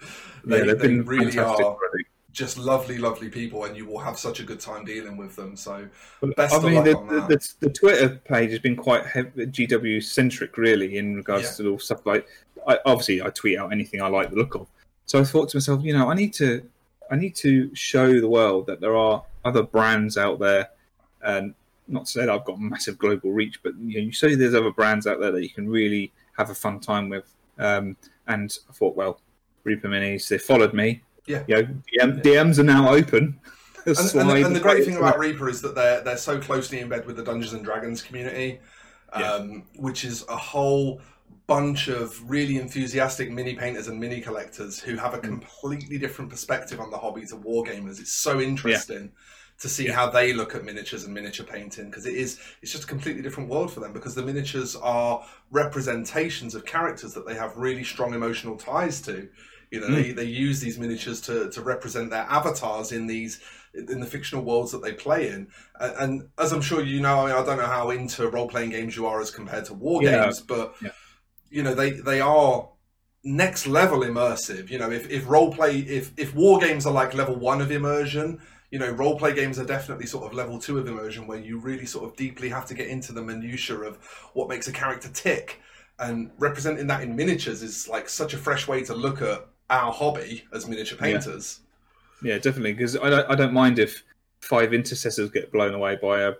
they, yeah, they really are already. just lovely, lovely people, and you will have such a good time dealing with them. So, best I mean, the, the, the, Twitter page has been quite GW centric, really, in regards yeah. to all stuff like. I, obviously, I tweet out anything I like the look of. So I thought to myself, you know, I need to, I need to show the world that there are other brands out there, and not to say that I've got massive global reach, but you know, you say there's other brands out there that you can really have a fun time with. Um, and I thought, well, Reaper minis. They followed me. Yeah. You know, DM, DMs are now open. And, and, the, and the great thing about Reaper is that they're they're so closely in bed with the Dungeons and Dragons community, um, Yeah. which is a whole bunch of really enthusiastic mini painters and mini collectors who have a completely different perspective on the hobby to wargamers. It's so interesting to see how they look at miniatures and miniature painting because it is it's just a completely different world for them because the miniatures are representations of characters that they have really strong emotional ties to. You know, hmm. they, they use these miniatures to, to represent their avatars in these in the fictional worlds that they play in. And, and as I'm sure you know, I mean, I don't know how into role playing games you are as compared to war Yeah. games, but Yeah. you know, they they are next level immersive. You know, if if role play if if war games are like level one of immersion, you know, role play games are definitely sort of level two of immersion where you really sort of deeply have to get into the minutiae of what makes a character tick. And representing that in miniatures is like such a fresh way to look at our hobby as miniature Yeah. painters. Yeah, definitely. Because I don't, I don't mind if five intercessors get blown away by a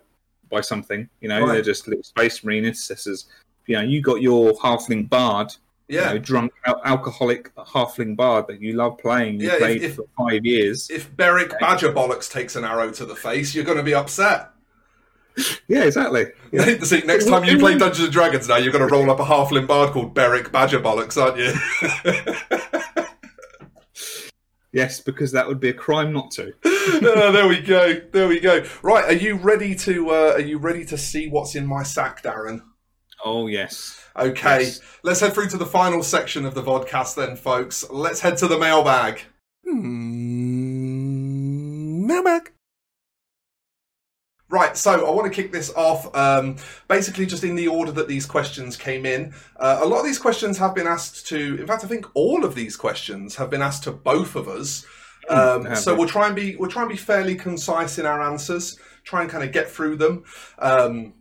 by something. You know, Right. they're just little space marine intercessors. You know, you got your halfling bard. Yeah. You know, drunk al- alcoholic halfling bard that you love playing. You Yeah, played if- for five years. if Beric Badger Bollocks takes an arrow to the face, you're going to be upset. yeah, exactly. Yeah. See, next time you play Dungeons and Dragons, now you're going to roll up a halfling bard called Beric Badger Bollocks, aren't you? yes, because that would be a crime not to. Oh, there we go. There we go. Right, are you ready to? Uh, are you ready to see what's in my sack, Darren? Oh yes. Okay, Yes. let's head through to the final section of the vodcast, then, folks. Let's head to the mailbag. Hmm, mailbag. Right, so I want to kick this off um, basically just in the order that these questions came in. Uh, a lot of these questions have been asked to, in fact, I think all of these questions have been asked to both of us. Um, so we'll try and be we'll try and be fairly concise in our answers. Try and kind of get through them. Um,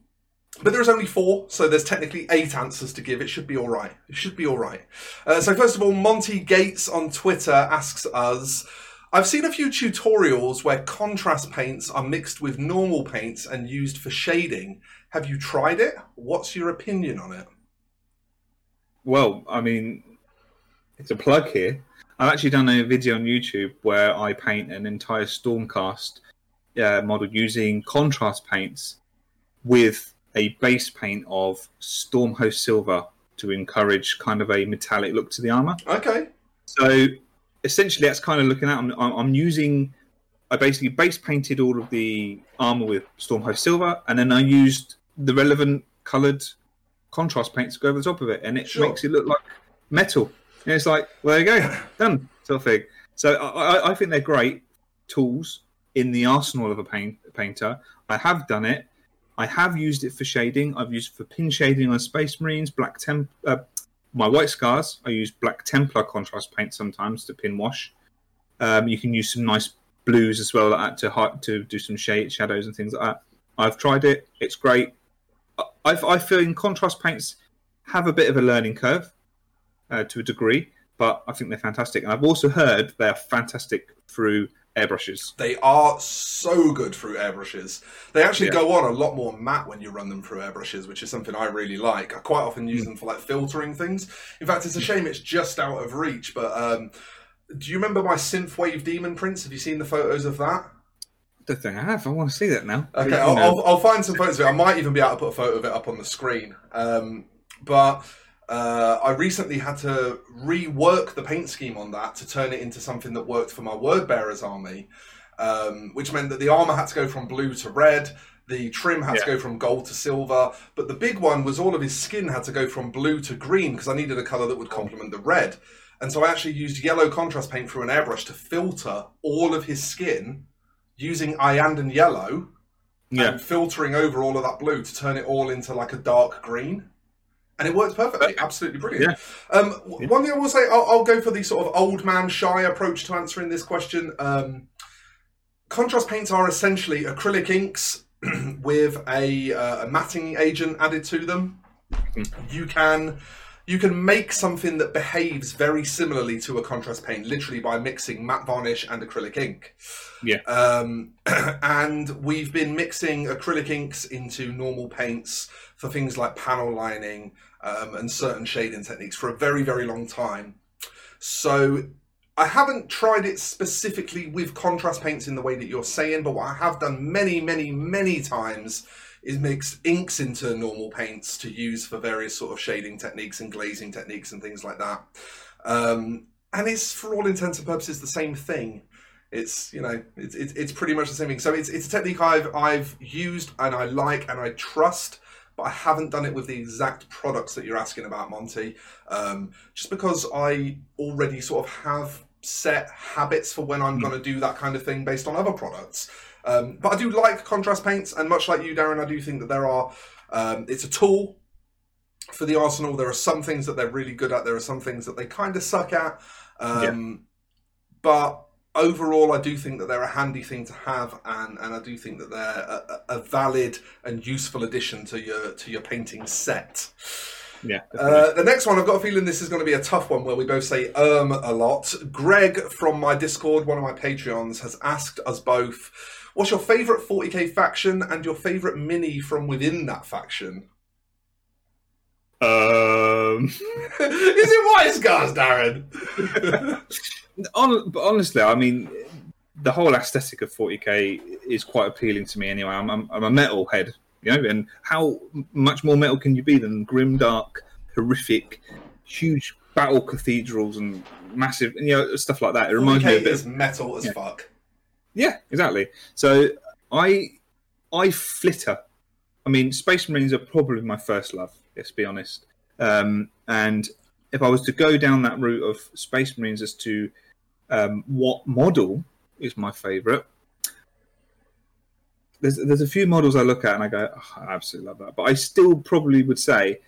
but there's only four, so there's technically eight answers to give. It should be all right. It should be all right. Uh, so first of all, Monty Gates on Twitter asks us. I've seen a few tutorials where contrast paints are mixed with normal paints and used for shading. Have you tried it? What's your opinion on it? Well, I mean, it's a plug here. I've actually done a video on YouTube where I paint an entire Stormcast uh, model using contrast paints with a base paint of Stormhost Silver to encourage kind of a metallic look to the armor. Okay. So essentially, that's kind of looking at. I'm, I'm using. I basically base painted all of the armor with Stormhost Silver, and then I used the relevant coloured contrast paints to go over the top of it, and it Sure. makes it look like metal. And it's like, well, there you go, done, sort of thing. So I, I, I think they're great tools in the arsenal of a paint, painter. I have done it. I have used it for shading. I've used it for pin shading on Space Marines, Black Temp, uh, my white scars. I use Black Templar contrast paint sometimes to pin wash. Um, you can use some nice blues as well like to to do some shade shadows and things like that. I've tried it. It's great. I, I I feel in contrast paints have a bit of a learning curve uh, to a degree, but I think they're fantastic. And I've also heard they are fantastic through airbrushes. They are so good through airbrushes. They actually Yeah. go on a lot more matte when you run them through airbrushes, which is something I really like. I quite often Hmm. use them for like filtering things. In fact, it's a shame it's just out of reach. But um, do you remember my synthwave demon prints? Have you seen the photos of that? I don't think I have. I want to see that now. Okay, I'll, I'll, I'll find some photos of it. I might even be able to put a photo of it up on the screen. Um, but uh, I recently had to rework the paint scheme on that to turn it into something that worked for my word bearers army, um, which meant that the armor had to go from blue to red. The trim had to go from gold to silver, but the big one was all of his skin had to go from blue to green because I needed a color that would complement the red. And so I actually used yellow contrast paint through an airbrush to filter all of his skin using Iyanden yellow yeah. and filtering over all of that blue to turn it all into like a dark green. And it worked perfectly, absolutely brilliant. Um, Yeah. One thing I will say, I'll, I'll go for the sort of old man shy approach to answering this question. Um, contrast paints are essentially acrylic inks with a, uh, a matting agent added to them. You can you can make something that behaves very similarly to a contrast paint, literally by mixing matte varnish and acrylic ink. Yeah. Um, and we've been mixing acrylic inks into normal paints for things like panel lining um, and certain shading techniques for a very, very long time. So I haven't tried it specifically with contrast paints in the way that you're saying, but what I have done many, many, many times is mix inks into normal paints to use for various sort of shading techniques and glazing techniques and things like that. Um, and it's for all intents and purposes the same thing. It's you know it's, it's it's pretty much the same thing. So it's it's a technique I've I've used and I like and I trust, but I haven't done it with the exact products that you're asking about, Monty. Um, just because I already sort of have set habits for when I'm going to do that kind of thing based on other products. Um, but I do like contrast paints, and much like you, Darren, I do think that there are. Um, it's a tool for the arsenal. There are some things that they're really good at. There are some things that they kind of suck at. Um, But overall, I do think that they're a handy thing to have, and, and I do think that they're a, a valid and useful addition to your to your painting set. Yeah. Uh, the next one, I've got a feeling this is going to be a tough one where we both say um a lot. Greg from my Discord, one of my Patreons, has asked us both, what's your favourite 40k faction and your favourite mini from within that faction? Um, is it White Scars, Darren? on, but honestly, I mean, the whole aesthetic of 40k is quite appealing to me. Anyway, I'm, I'm, I'm a metal head, you know, and how much more metal can you be than grim, dark, horrific, huge battle cathedrals and massive, you know, stuff like that. It reminds me 40k a bit. is metal as Yeah. fuck. Yeah, exactly. So I I flitter. I mean, Space Marines are probably my first love. Let's be honest. Um, and if I was to go down that route of Space Marines as to um, what model is my favourite, there's there's a few models I look at and I go, oh, I absolutely love that. But I still probably would say,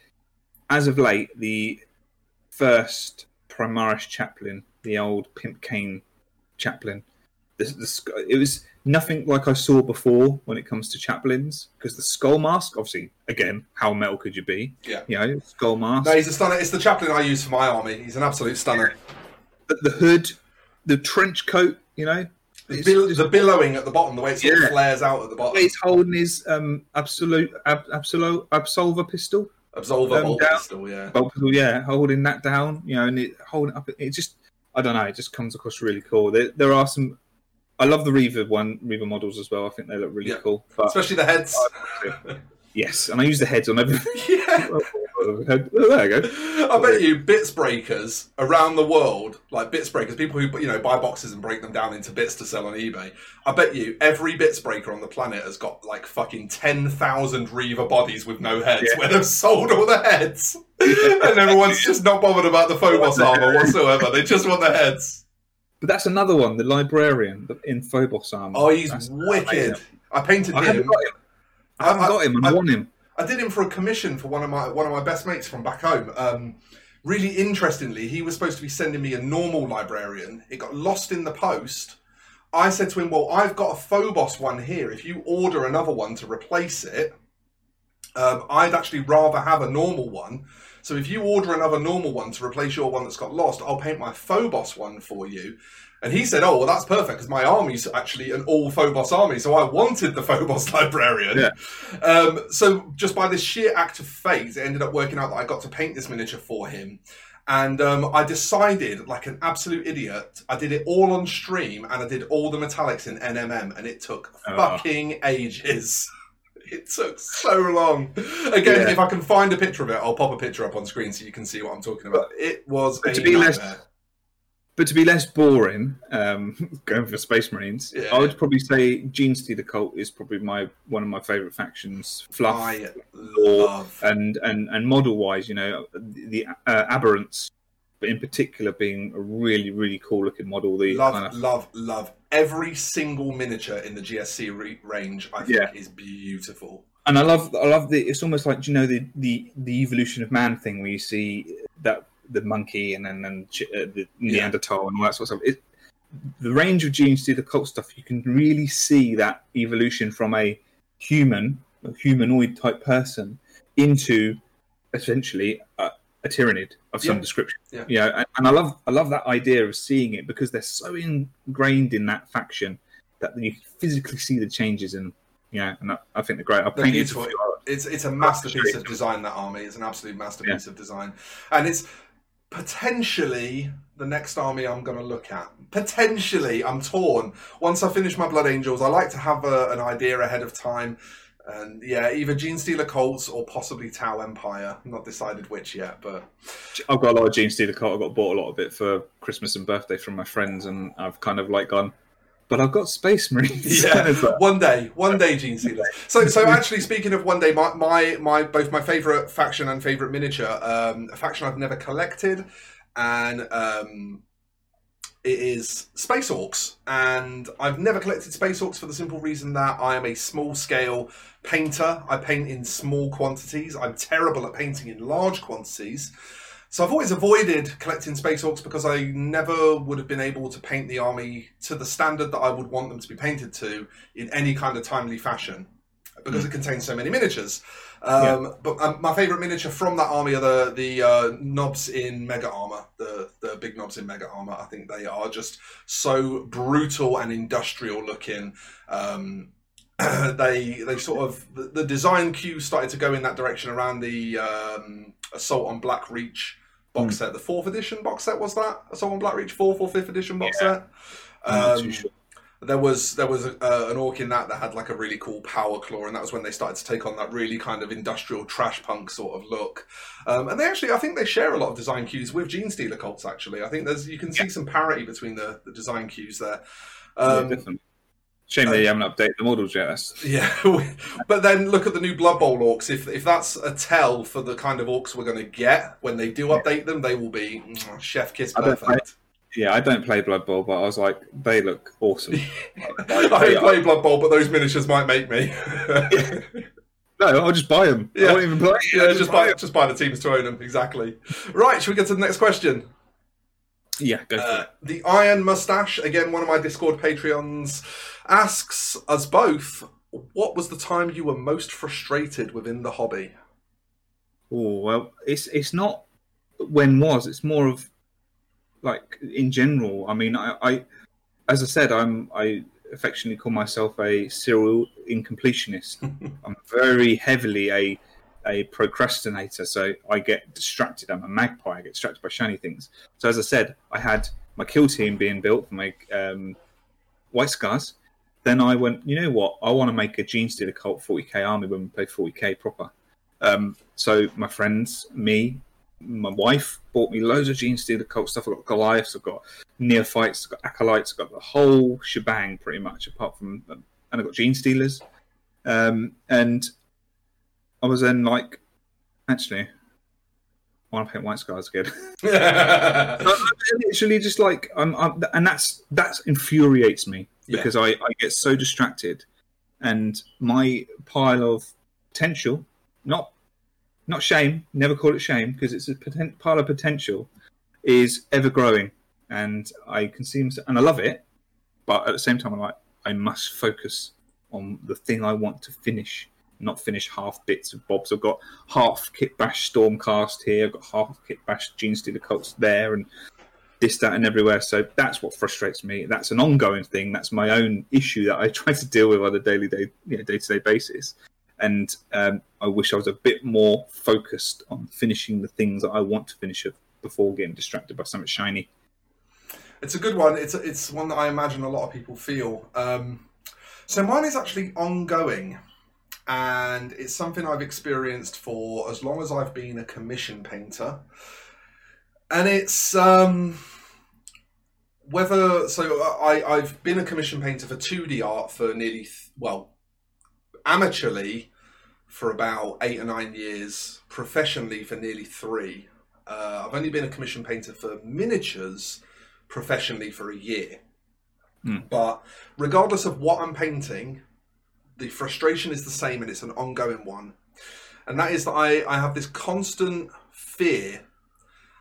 as of late, the first Primaris chaplain, the old Pimp Cane chaplain, the, the, it was nothing like I saw before when it comes to chaplains because the skull mask, obviously, again, how metal could you be? Yeah. You know, skull mask, No, he's a stunner. It's the chaplain I use for my army. He's an absolute stunner. the, the hood, the trench coat. You know, The, bill- the billowing at the bottom, the way it sort of flares out at the bottom. he's holding his um absolute ab, absolute absolvor pistol. Absolvor um, pistol, yeah. bolt pistol, yeah, holding that down, you know, and it holding up. It just, I don't know, it just comes across really cool. There, there are some. I love the Reiver one, Reiver models as well. I think they look really Yeah. cool. But Especially the heads. yes, and I use the heads on everything. yeah. Oh, there you go. I bet you bits breakers around the world, like bits breakers, people who you know buy boxes and break them down into bits to sell on eBay. I bet you every bits breaker on the planet has got like fucking ten thousand Reiver bodies with no heads, Yeah. where they've sold all the heads, and everyone's just not bothered about the Phobos armor whatsoever. They just want the heads. But that's another one, the librarian in Phobos armor. Oh, he's That's wicked. amazing. I painted I haven't him. got him. I haven't I- got him. and I, I- want him. I did him for a commission for one of my one of my best mates from back home. Um, really interestingly, he was supposed to be sending me a normal librarian. It got lost in the post. I said to him, "Well, I've got a Phobos one here. If you order another one to replace it, um, I'd actually rather have a normal one. So if you order another normal one to replace your one that's got lost, I'll paint my Phobos one for you." And he said, "Oh, well, that's perfect because my army's actually an all Phobos army, so I wanted the Phobos librarian." Yeah. Um, so just by this sheer act of fate, it ended up working out that I got to paint this miniature for him. And um, I decided, like an absolute idiot, I did it all on stream and I did all the metallics in NMM, and it took Oh. fucking ages. It took so long. Again, Yeah. if I can find a picture of it, I'll pop a picture up on screen so you can see what I'm talking about. It was to be less- nightmare. But to be less boring, um, going for Space Marines, Yeah. I would probably say Gene Stealer Cult is probably my one of my favourite factions. Fluff I love. and and and model wise, you know, the uh, aberrants, but in particular being a really really cool looking model. The love, kind of- love, love. Every single miniature in the GSC re- range, I think, Yeah. is beautiful. and I love I love the it's almost like you know the the the evolution of man thing where you see that the monkey and then and uh, the Neanderthal and all that sort of stuff. It, the range of genes to the cult stuff, you can really see that evolution from a human, a humanoid type person, into essentially a, a Tyranid of some Yeah. description. Yeah. You know, and, and I love I love that idea of seeing it because they're so ingrained in that faction that you physically see the changes in. Yeah, and I, I think they're great. I They're painted beautiful. It's it's a masterpiece of design. That army It's an absolute masterpiece of design, and it's potentially the next army I'm going to look at. Potentially, I'm torn. Once I finish my Blood Angels, I like to have a, an idea ahead of time. And yeah, either Genestealer Cults or possibly Tau Empire. I'm not decided which yet, but I've got a lot of Genestealer cult. I got bought a lot of it for Christmas and birthday from my friends, and I've kind of like gone. But I've got Space Marines. yeah, one day, one day, Genestealers. So, so actually, speaking of one day, my my, my both my favorite faction and favorite miniature, um, a faction I've never collected, and um, it is Space Orcs, and I've never collected Space Orcs for the simple reason that I am a small scale painter. I paint in small quantities. I'm terrible at painting in large quantities. So I've always avoided collecting Space Orcs because I never would have been able to paint the army to the standard that I would want them to be painted to in any kind of timely fashion because hmm. it contains so many miniatures. Um, But um, my favourite miniature from that army are the the uh, knobs in Mega Armor, the the big knobs in Mega Armor. I think they are just so brutal and industrial looking. Um, they they sort of the, the design cue started to go in that direction around the um, Assault on Black Reach box set. The fourth edition box set was that Assault on Black Reach fourth or fifth edition box Yeah. set. Um. There was there was uh, an orc in that that had like a really cool power claw, and that was when they started to take on that really kind of industrial trash punk sort of look. Um, and they actually, I think they share a lot of design cues with Gene Stealer cults. Actually, I think there's you can see some parity between the, the design cues there. Um, definitely. Shame they haven't updated the models yet. Yeah, but then look at the new Blood Bowl orcs. If if that's a tell for the kind of orcs we're going to get when they do update them, they will be mm, chef kiss perfect. Yeah, I don't play Blood Bowl, but I was like, they look awesome. I don't play Blood Bowl, but those miniatures might make me. No, I'll just buy them. Yeah. I won't even play. Yeah, I'll just buy 'em. just buy the teams to own them. Exactly. Right, should we get to the next question? Yeah, go for Uh, it. the Iron Mustache, again, one of my Discord Patreons, asks us both, what was the time you were most frustrated within the hobby? Oh well, it's it's not when was. It's more of like in general. I mean, I, I as I said, I'm I affectionately call myself a serial incompletionist. I'm very heavily a a procrastinator, so I get distracted. I'm a magpie. I get distracted by shiny things. So as I said, I had my kill team being built for my um, White Scars. Then I went, you know what? I want to make a Gene Stealer Cult 40k army when we play 40k proper. Um, so my friends, me, my wife bought me loads of Gene Stealer Cult stuff. I've got Goliaths, I've got Neophytes, I've got Acolytes, I've got the whole shebang pretty much, apart from, and I've got Gene Stealers. Um, and I was then like, actually, I want to paint White Scars again. yeah, I- I literally just like I'm, I'm and that's that infuriates me Yeah. because I, I get so distracted and my pile of potential not not shame never call it shame because it's a poten- pile of potential is ever growing and I can see and I love it but at the same time I'm like I must focus on the thing I want to finish not finish half bits of bobs I've got half kit bash stormcast here I've got half kit bash gene stealer cults there and this, that, and everywhere. So that's what frustrates me. That's an ongoing thing. That's my own issue that I try to deal with on a daily, day, you know, day-to-day basis. And um, I wish I was a bit more focused on finishing the things that I want to finish before getting distracted by something shiny. it's a good one. It's it's one that I imagine a lot of people feel. Um, so mine is actually ongoing, and it's something I've experienced for as long as I've been a commission painter. And it's um, whether so I I've been a commission painter for two D art for nearly well amateurly for about eight or nine years, professionally for nearly three. Uh, I've only been a commission painter for miniatures professionally for a year. Hmm. But regardless of what I'm painting, the frustration is the same and it's an ongoing one. And that is that I, I have this constant fear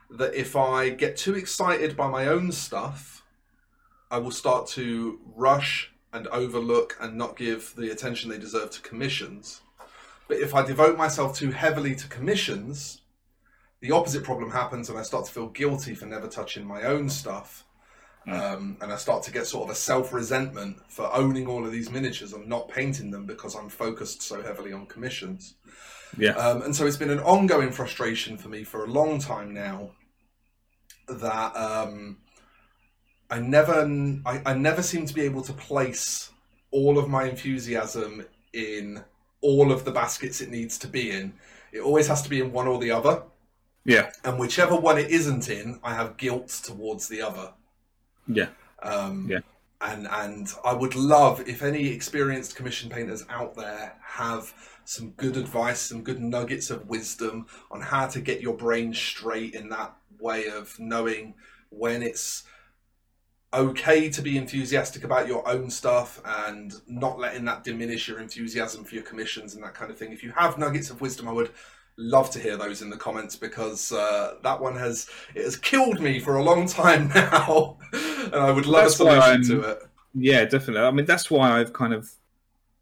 that if I get too excited by my own stuff, I will start to rush and overlook and not give the attention they deserve to commissions. But if I devote myself too heavily to commissions, the opposite problem happens and I start to feel guilty for never touching my own stuff. Um, and I start to get sort of a self resentment for owning all of these miniatures and not painting them because I'm focused so heavily on commissions. Yeah. Um, and so it's been an ongoing frustration for me for a long time now. that um, I never I, I never seem to be able to place all of my enthusiasm in all of the baskets it needs to be in. It always has to be in one or the other. Yeah. And whichever one it isn't in, I have guilt towards the other. Yeah. Um, Yeah. And and I would love if any experienced commission painters out there have some good advice, some good nuggets of wisdom on how to get your brain straight in that way of knowing when it's okay to be enthusiastic about your own stuff and not letting that diminish your enthusiasm for your commissions and that kind of thing. If you have nuggets of wisdom, I would love to hear those in the comments because uh, that one has it has killed me for a long time now, and I would love That's a solution to it. Yeah, definitely. I mean, that's why I've kind of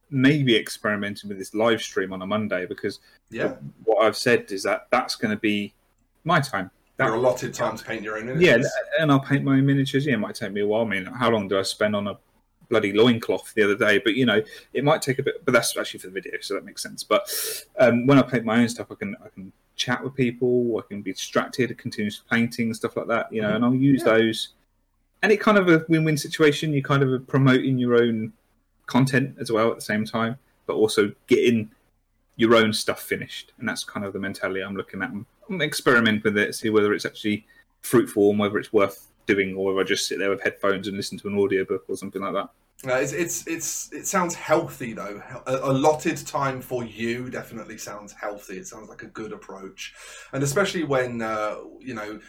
maybe experimented with this live stream on a Monday because Yeah, what I've said is that that's going to be my time. That, your allotted time to paint your own yeah, images. and I'll paint my own miniatures. Yeah, it might take me a while. I mean, how long do I spend on a bloody loincloth the other day? But you know, it might take a bit. But that's actually for the video, so that makes sense. But um, when I paint my own stuff, I can I can chat with people. I can be distracted, continuous painting, stuff like that. You know, and I'll use Yeah. those. And it kind of a win-win situation. You're kind of promoting your own content as well at the same time, but also getting your own stuff finished. And that's kind of the mentality I'm looking at. I'm, I'm experiment with it, see whether it's actually fruitful and whether it's worth doing, or whether I just sit there with headphones and listen to an audiobook or something like that. Uh, it's, it's it's it sounds healthy though. A, allotted time for you definitely sounds healthy. It sounds like a good approach, and especially when uh, you know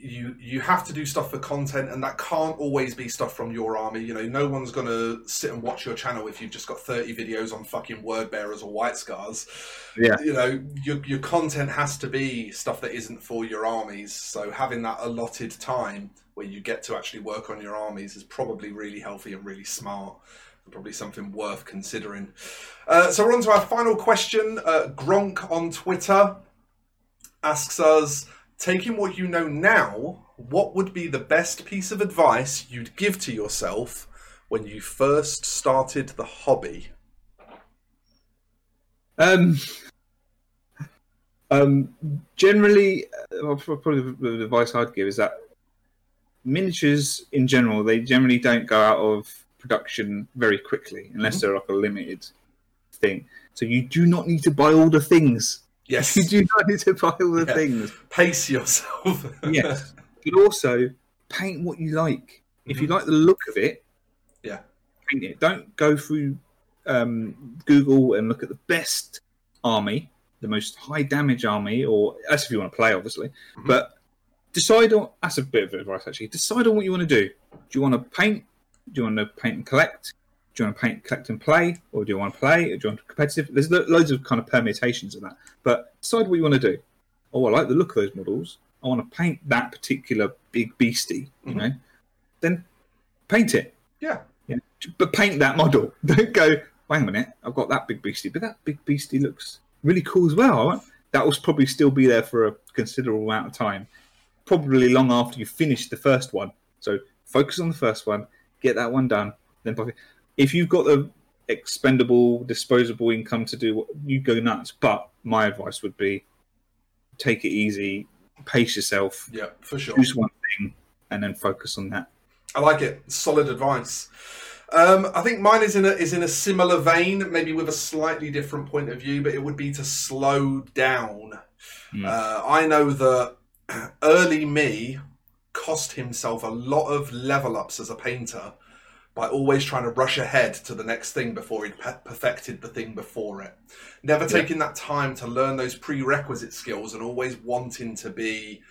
you you have to do stuff for content, and that can't always be stuff from your army. You know, no one's gonna sit and watch your channel if you've just got thirty videos on fucking word bearers or white scars. Yeah. you know, your your content has to be stuff that isn't for your armies. So having that allotted time where you get to actually work on your armies is probably really healthy and really smart. Probably something worth considering. Uh, so we're on to our final question. Uh, Gronk on Twitter asks us, taking what you know now, what would be the best piece of advice you'd give to yourself when you first started the hobby? Um, um, generally, uh, probably the advice I'd give is that miniatures in general, they generally don't go out of production very quickly unless they're like a limited thing. So you do not need to buy all the things. Yes, You do not need to buy all the Yeah. things. pace yourself. Yes, but also paint what you like. If you like the look of it, Yeah. paint it. Don't go through um, Google and look at the best army, the most high damage army, or that's if you want to play, obviously. Mhm. But decide on. That's a bit of advice actually. Decide on what you want to do. Do you want to paint? Do you want to paint and collect? Do you want to paint, collect, and play, or do you want to play? Or do you want to competitive? There's lo- loads of kind of permutations of that. But decide what you want to do. Oh, I like the look of those models. I want to paint that particular big beastie. You Mhm. know, then paint it. Yeah. Yeah. But paint that model. Don't go. Wait a minute. I've got that big beastie, but that big beastie looks really cool as well. That will probably still be there for a considerable amount of time. Probably long after you finish the first one. So focus on the first one, get that one done. Then, probably, if you've got the expendable, disposable income to do what you go nuts. But my advice would be take it easy, pace yourself, Yeah, for sure. choose one thing, and then focus on that. I like it. Solid advice. Um, I think mine is in a is in a similar vein, maybe with a slightly different point of view, but it would be to slow down. Mm. Uh, I know that early me cost himself a lot of level ups as a painter by always trying to rush ahead to the next thing before he'd pe- perfected the thing before it. Never Yeah. taking that time to learn those prerequisite skills and always wanting to be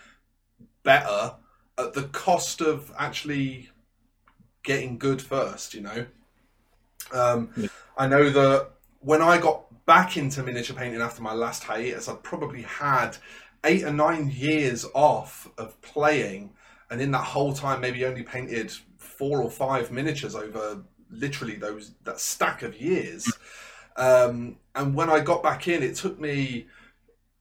better at the cost of actually getting good first, you know. Um, Yeah. I know that when I got back into miniature painting after my last hiatus, I'd probably had eight or nine years off of playing, and in that whole time, maybe only painted four or five miniatures over literally those that stack of years. Um, and when I got back in, it took me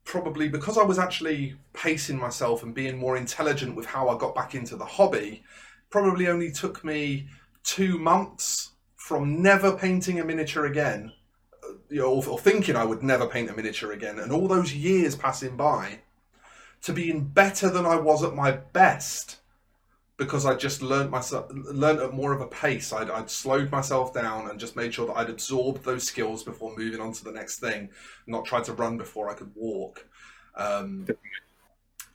probably because I was actually pacing myself and being more intelligent with how I got back into the hobby, probably only took me two months from never painting a miniature again, uh, you know, or, or thinking I would never paint a miniature again, and all those years passing by to being better than I was at my best because I just learned myself learned at more of a pace. I'd, I'd slowed myself down and just made sure that I'd absorbed those skills before moving on to the next thing, not tried to run before I could walk. Um,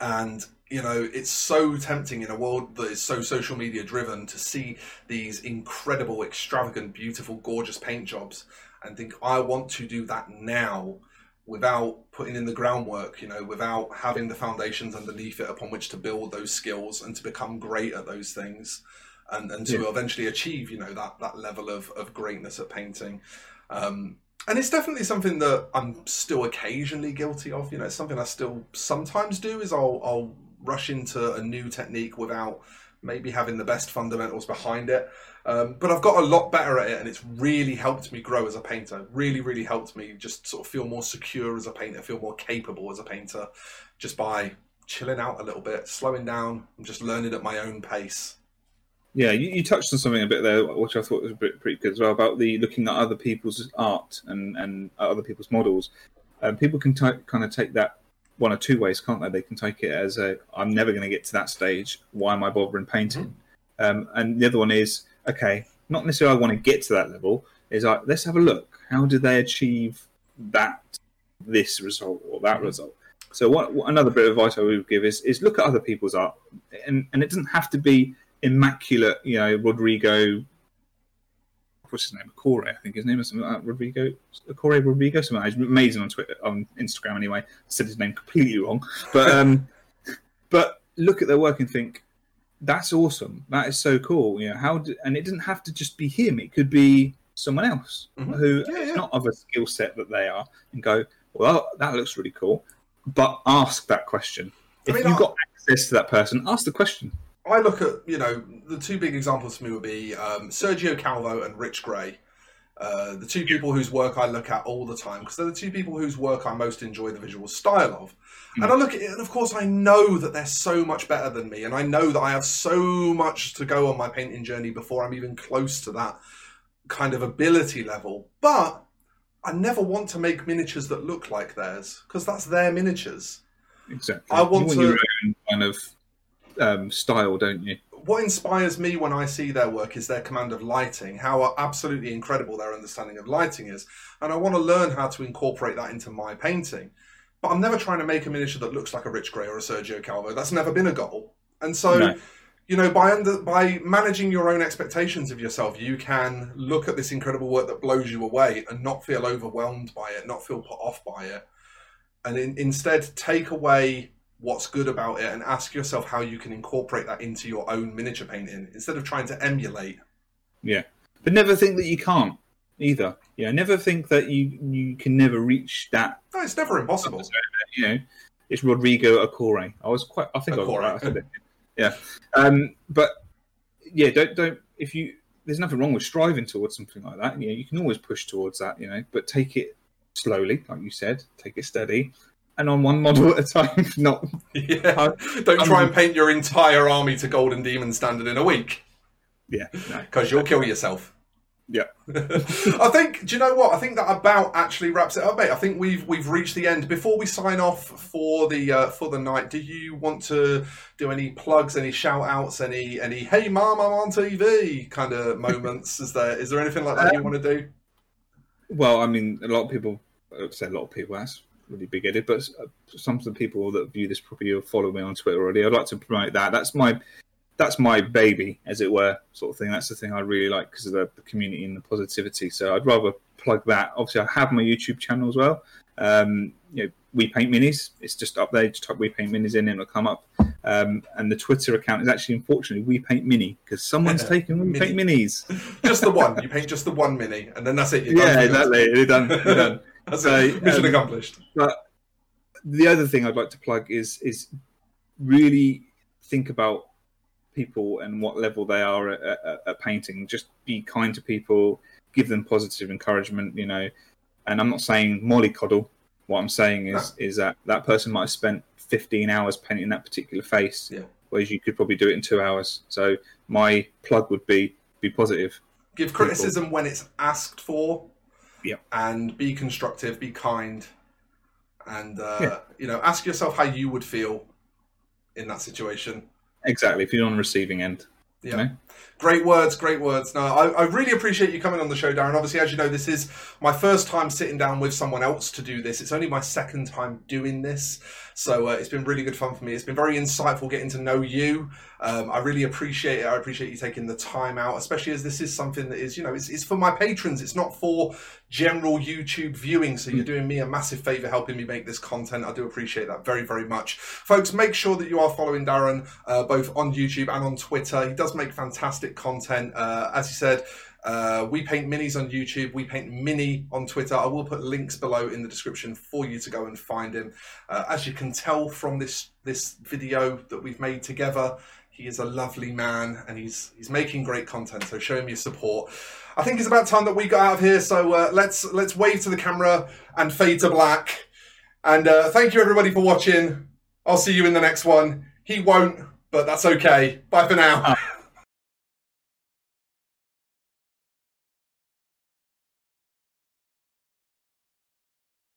and you know, it's so tempting in a world that is so social media driven to see these incredible, extravagant, beautiful, gorgeous paint jobs and think, I want to do that now without putting in the groundwork, you know, without having the foundations underneath it upon which to build those skills and to become great at those things and, and to Yeah. eventually achieve, you know, that, that level of, of greatness at painting. Um, and it's definitely something that I'm still occasionally guilty of. You know, it's something I still sometimes do is I'll, I'll rush into a new technique without maybe having the best fundamentals behind it. Um, but I've got a lot better at it, and it's really helped me grow as a painter. Really, really helped me just sort of feel more secure as a painter, feel more capable as a painter, just by chilling out a little bit, slowing down, and just learning at my own pace. Yeah, you, you touched on something a bit there, which I thought was bit pretty good as well about the looking at other people's art and and other people's models. Um, people can t- kind of take that one or two ways, can't they? They can take it as a I'm never going to get to that stage. Why am I bothering painting? Um, and the other one is okay, not necessarily I want to get to that level. Is like let's have a look. How did they achieve that this result or that result? So what, what another bit of advice I would give is is look at other people's art, and and it doesn't have to be immaculate. You know, Rodrigo. What's his name? Corey, I think his name is something like that. Rodrigo, Corey Rodrigo. Something. He's amazing on Twitter, on Instagram. Anyway, I said his name completely wrong, but um, but look at their work and think that's awesome. That is so cool. You know how, do, and it didn't have to just be him. It could be someone else Mhm. who Yeah, is yeah. not of a skill set that they are, and go, well, that looks really cool. But ask that question. I If mean, you've I- got access to that person, ask the question. I look at, you know, the two big examples for me would be um, Sergio Calvo and Rich Gray. Uh, the two people whose work I look at all the time because they're the two people whose work I most enjoy the visual style of. And I look at it, and of course, I know that they're so much better than me, and I know that I have so much to go on my painting journey before I'm even close to that kind of ability level. But I never want to make miniatures that look like theirs because that's their miniatures. Exactly. I want you to- your own kind of um, style, don't you? what inspires me when I see their work is their command of lighting, how absolutely incredible their understanding of lighting is. And I want to learn how to incorporate that into my painting. But I'm never trying to make a miniature that looks like a Rich Gray or a Sergio Calvo. That's never been a goal. And so, No. you know, by under, by managing your own expectations of yourself, you can look at this incredible work that blows you away and not feel overwhelmed by it, not feel put off by it. And in, instead take away what's good about it and ask yourself how you can incorporate that into your own miniature painting instead of trying to emulate. Yeah. But never think that you can't either. Yeah, never think that you you can never reach that. No, it's never impossible. You know, it's Rodrigo Acore. I was quite. I think I was right. Yeah. Um, but yeah, don't don't if you. There's nothing wrong with striving towards something like that. You know, you can always push towards that. You know, but take it slowly, like you said. Take it steady, and on one model at a time. Not Yeah. Don't try and paint your entire army to Golden Demon standard in a week yeah. No. because you'll kill yourself. Yeah. I think. Do you know what? I think that about actually wraps it up, mate. I think we've we've reached the end. Before we sign off for the uh, for the night, do you want to do any plugs, any shout outs, any any hey mom, I'm on TV kind of moments? is there is there anything like that you want to do? Well, I mean, a lot of people, I say a lot of people, that's really big headed, but uh, some of the people that view this probably have followed me on Twitter already. I'd like to promote that. That's my that's my baby, as it were, sort of thing. That's the thing I really like because of the, the community and the positivity. So I'd rather plug that. Obviously, I have my YouTube channel as well. Um, you know, we paint minis. It's just up there. Just type we paint minis in, and it'll come up. Um, and the Twitter account is actually, unfortunately, we paint mini because someone's taken we paint minis. Just the one. You paint just the one mini, and then that's it. You're Yeah, done. exactly. You're done. You're done. That's So, it. Mission um, accomplished. But the other thing I'd like to plug is is really think about people and what level they are at, at, at painting. Just be kind to people, give them positive encouragement. You know, and I'm not saying mollycoddle. What I'm saying is is that that person might have spent 15 hours painting that particular face, Yeah. whereas you could probably do it in two hours. So my plug would be be positive. Give criticism when it's asked for. Yeah. And be constructive, be kind, and uh, Yeah. you know, ask yourself how you would feel in that situation. Exactly. If you're on the receiving end. Yeah. You know? Great words, great words. No, I, I really appreciate you coming on the show, Darren. Obviously, as you know, this is my first time sitting down with someone else to do this. It's only my second time doing this. So uh, it's been really good fun for me. It's been very insightful getting to know you. Um, I really appreciate it. I appreciate you taking the time out, especially as this is something that is, you know, it's, it's for my patrons. It's not for general YouTube viewing. So you're doing me a massive favor helping me make this content. I do appreciate that very, very much. Folks, make sure that you are following Darren uh, both on YouTube and on Twitter. He does make fantastic content. Uh, as he said, uh, we paint minis on YouTube. We paint mini on Twitter. I will put links below in the description for you to go and find him. Uh, as you can tell from this this video that we've made together, he is a lovely man and he's he's making great content. So show him your support. I think it's about time that we got out of here. So uh, let's let's wave to the camera and fade to black. And uh, thank you everybody for watching. I'll see you in the next one. He won't, but that's okay. Bye for now.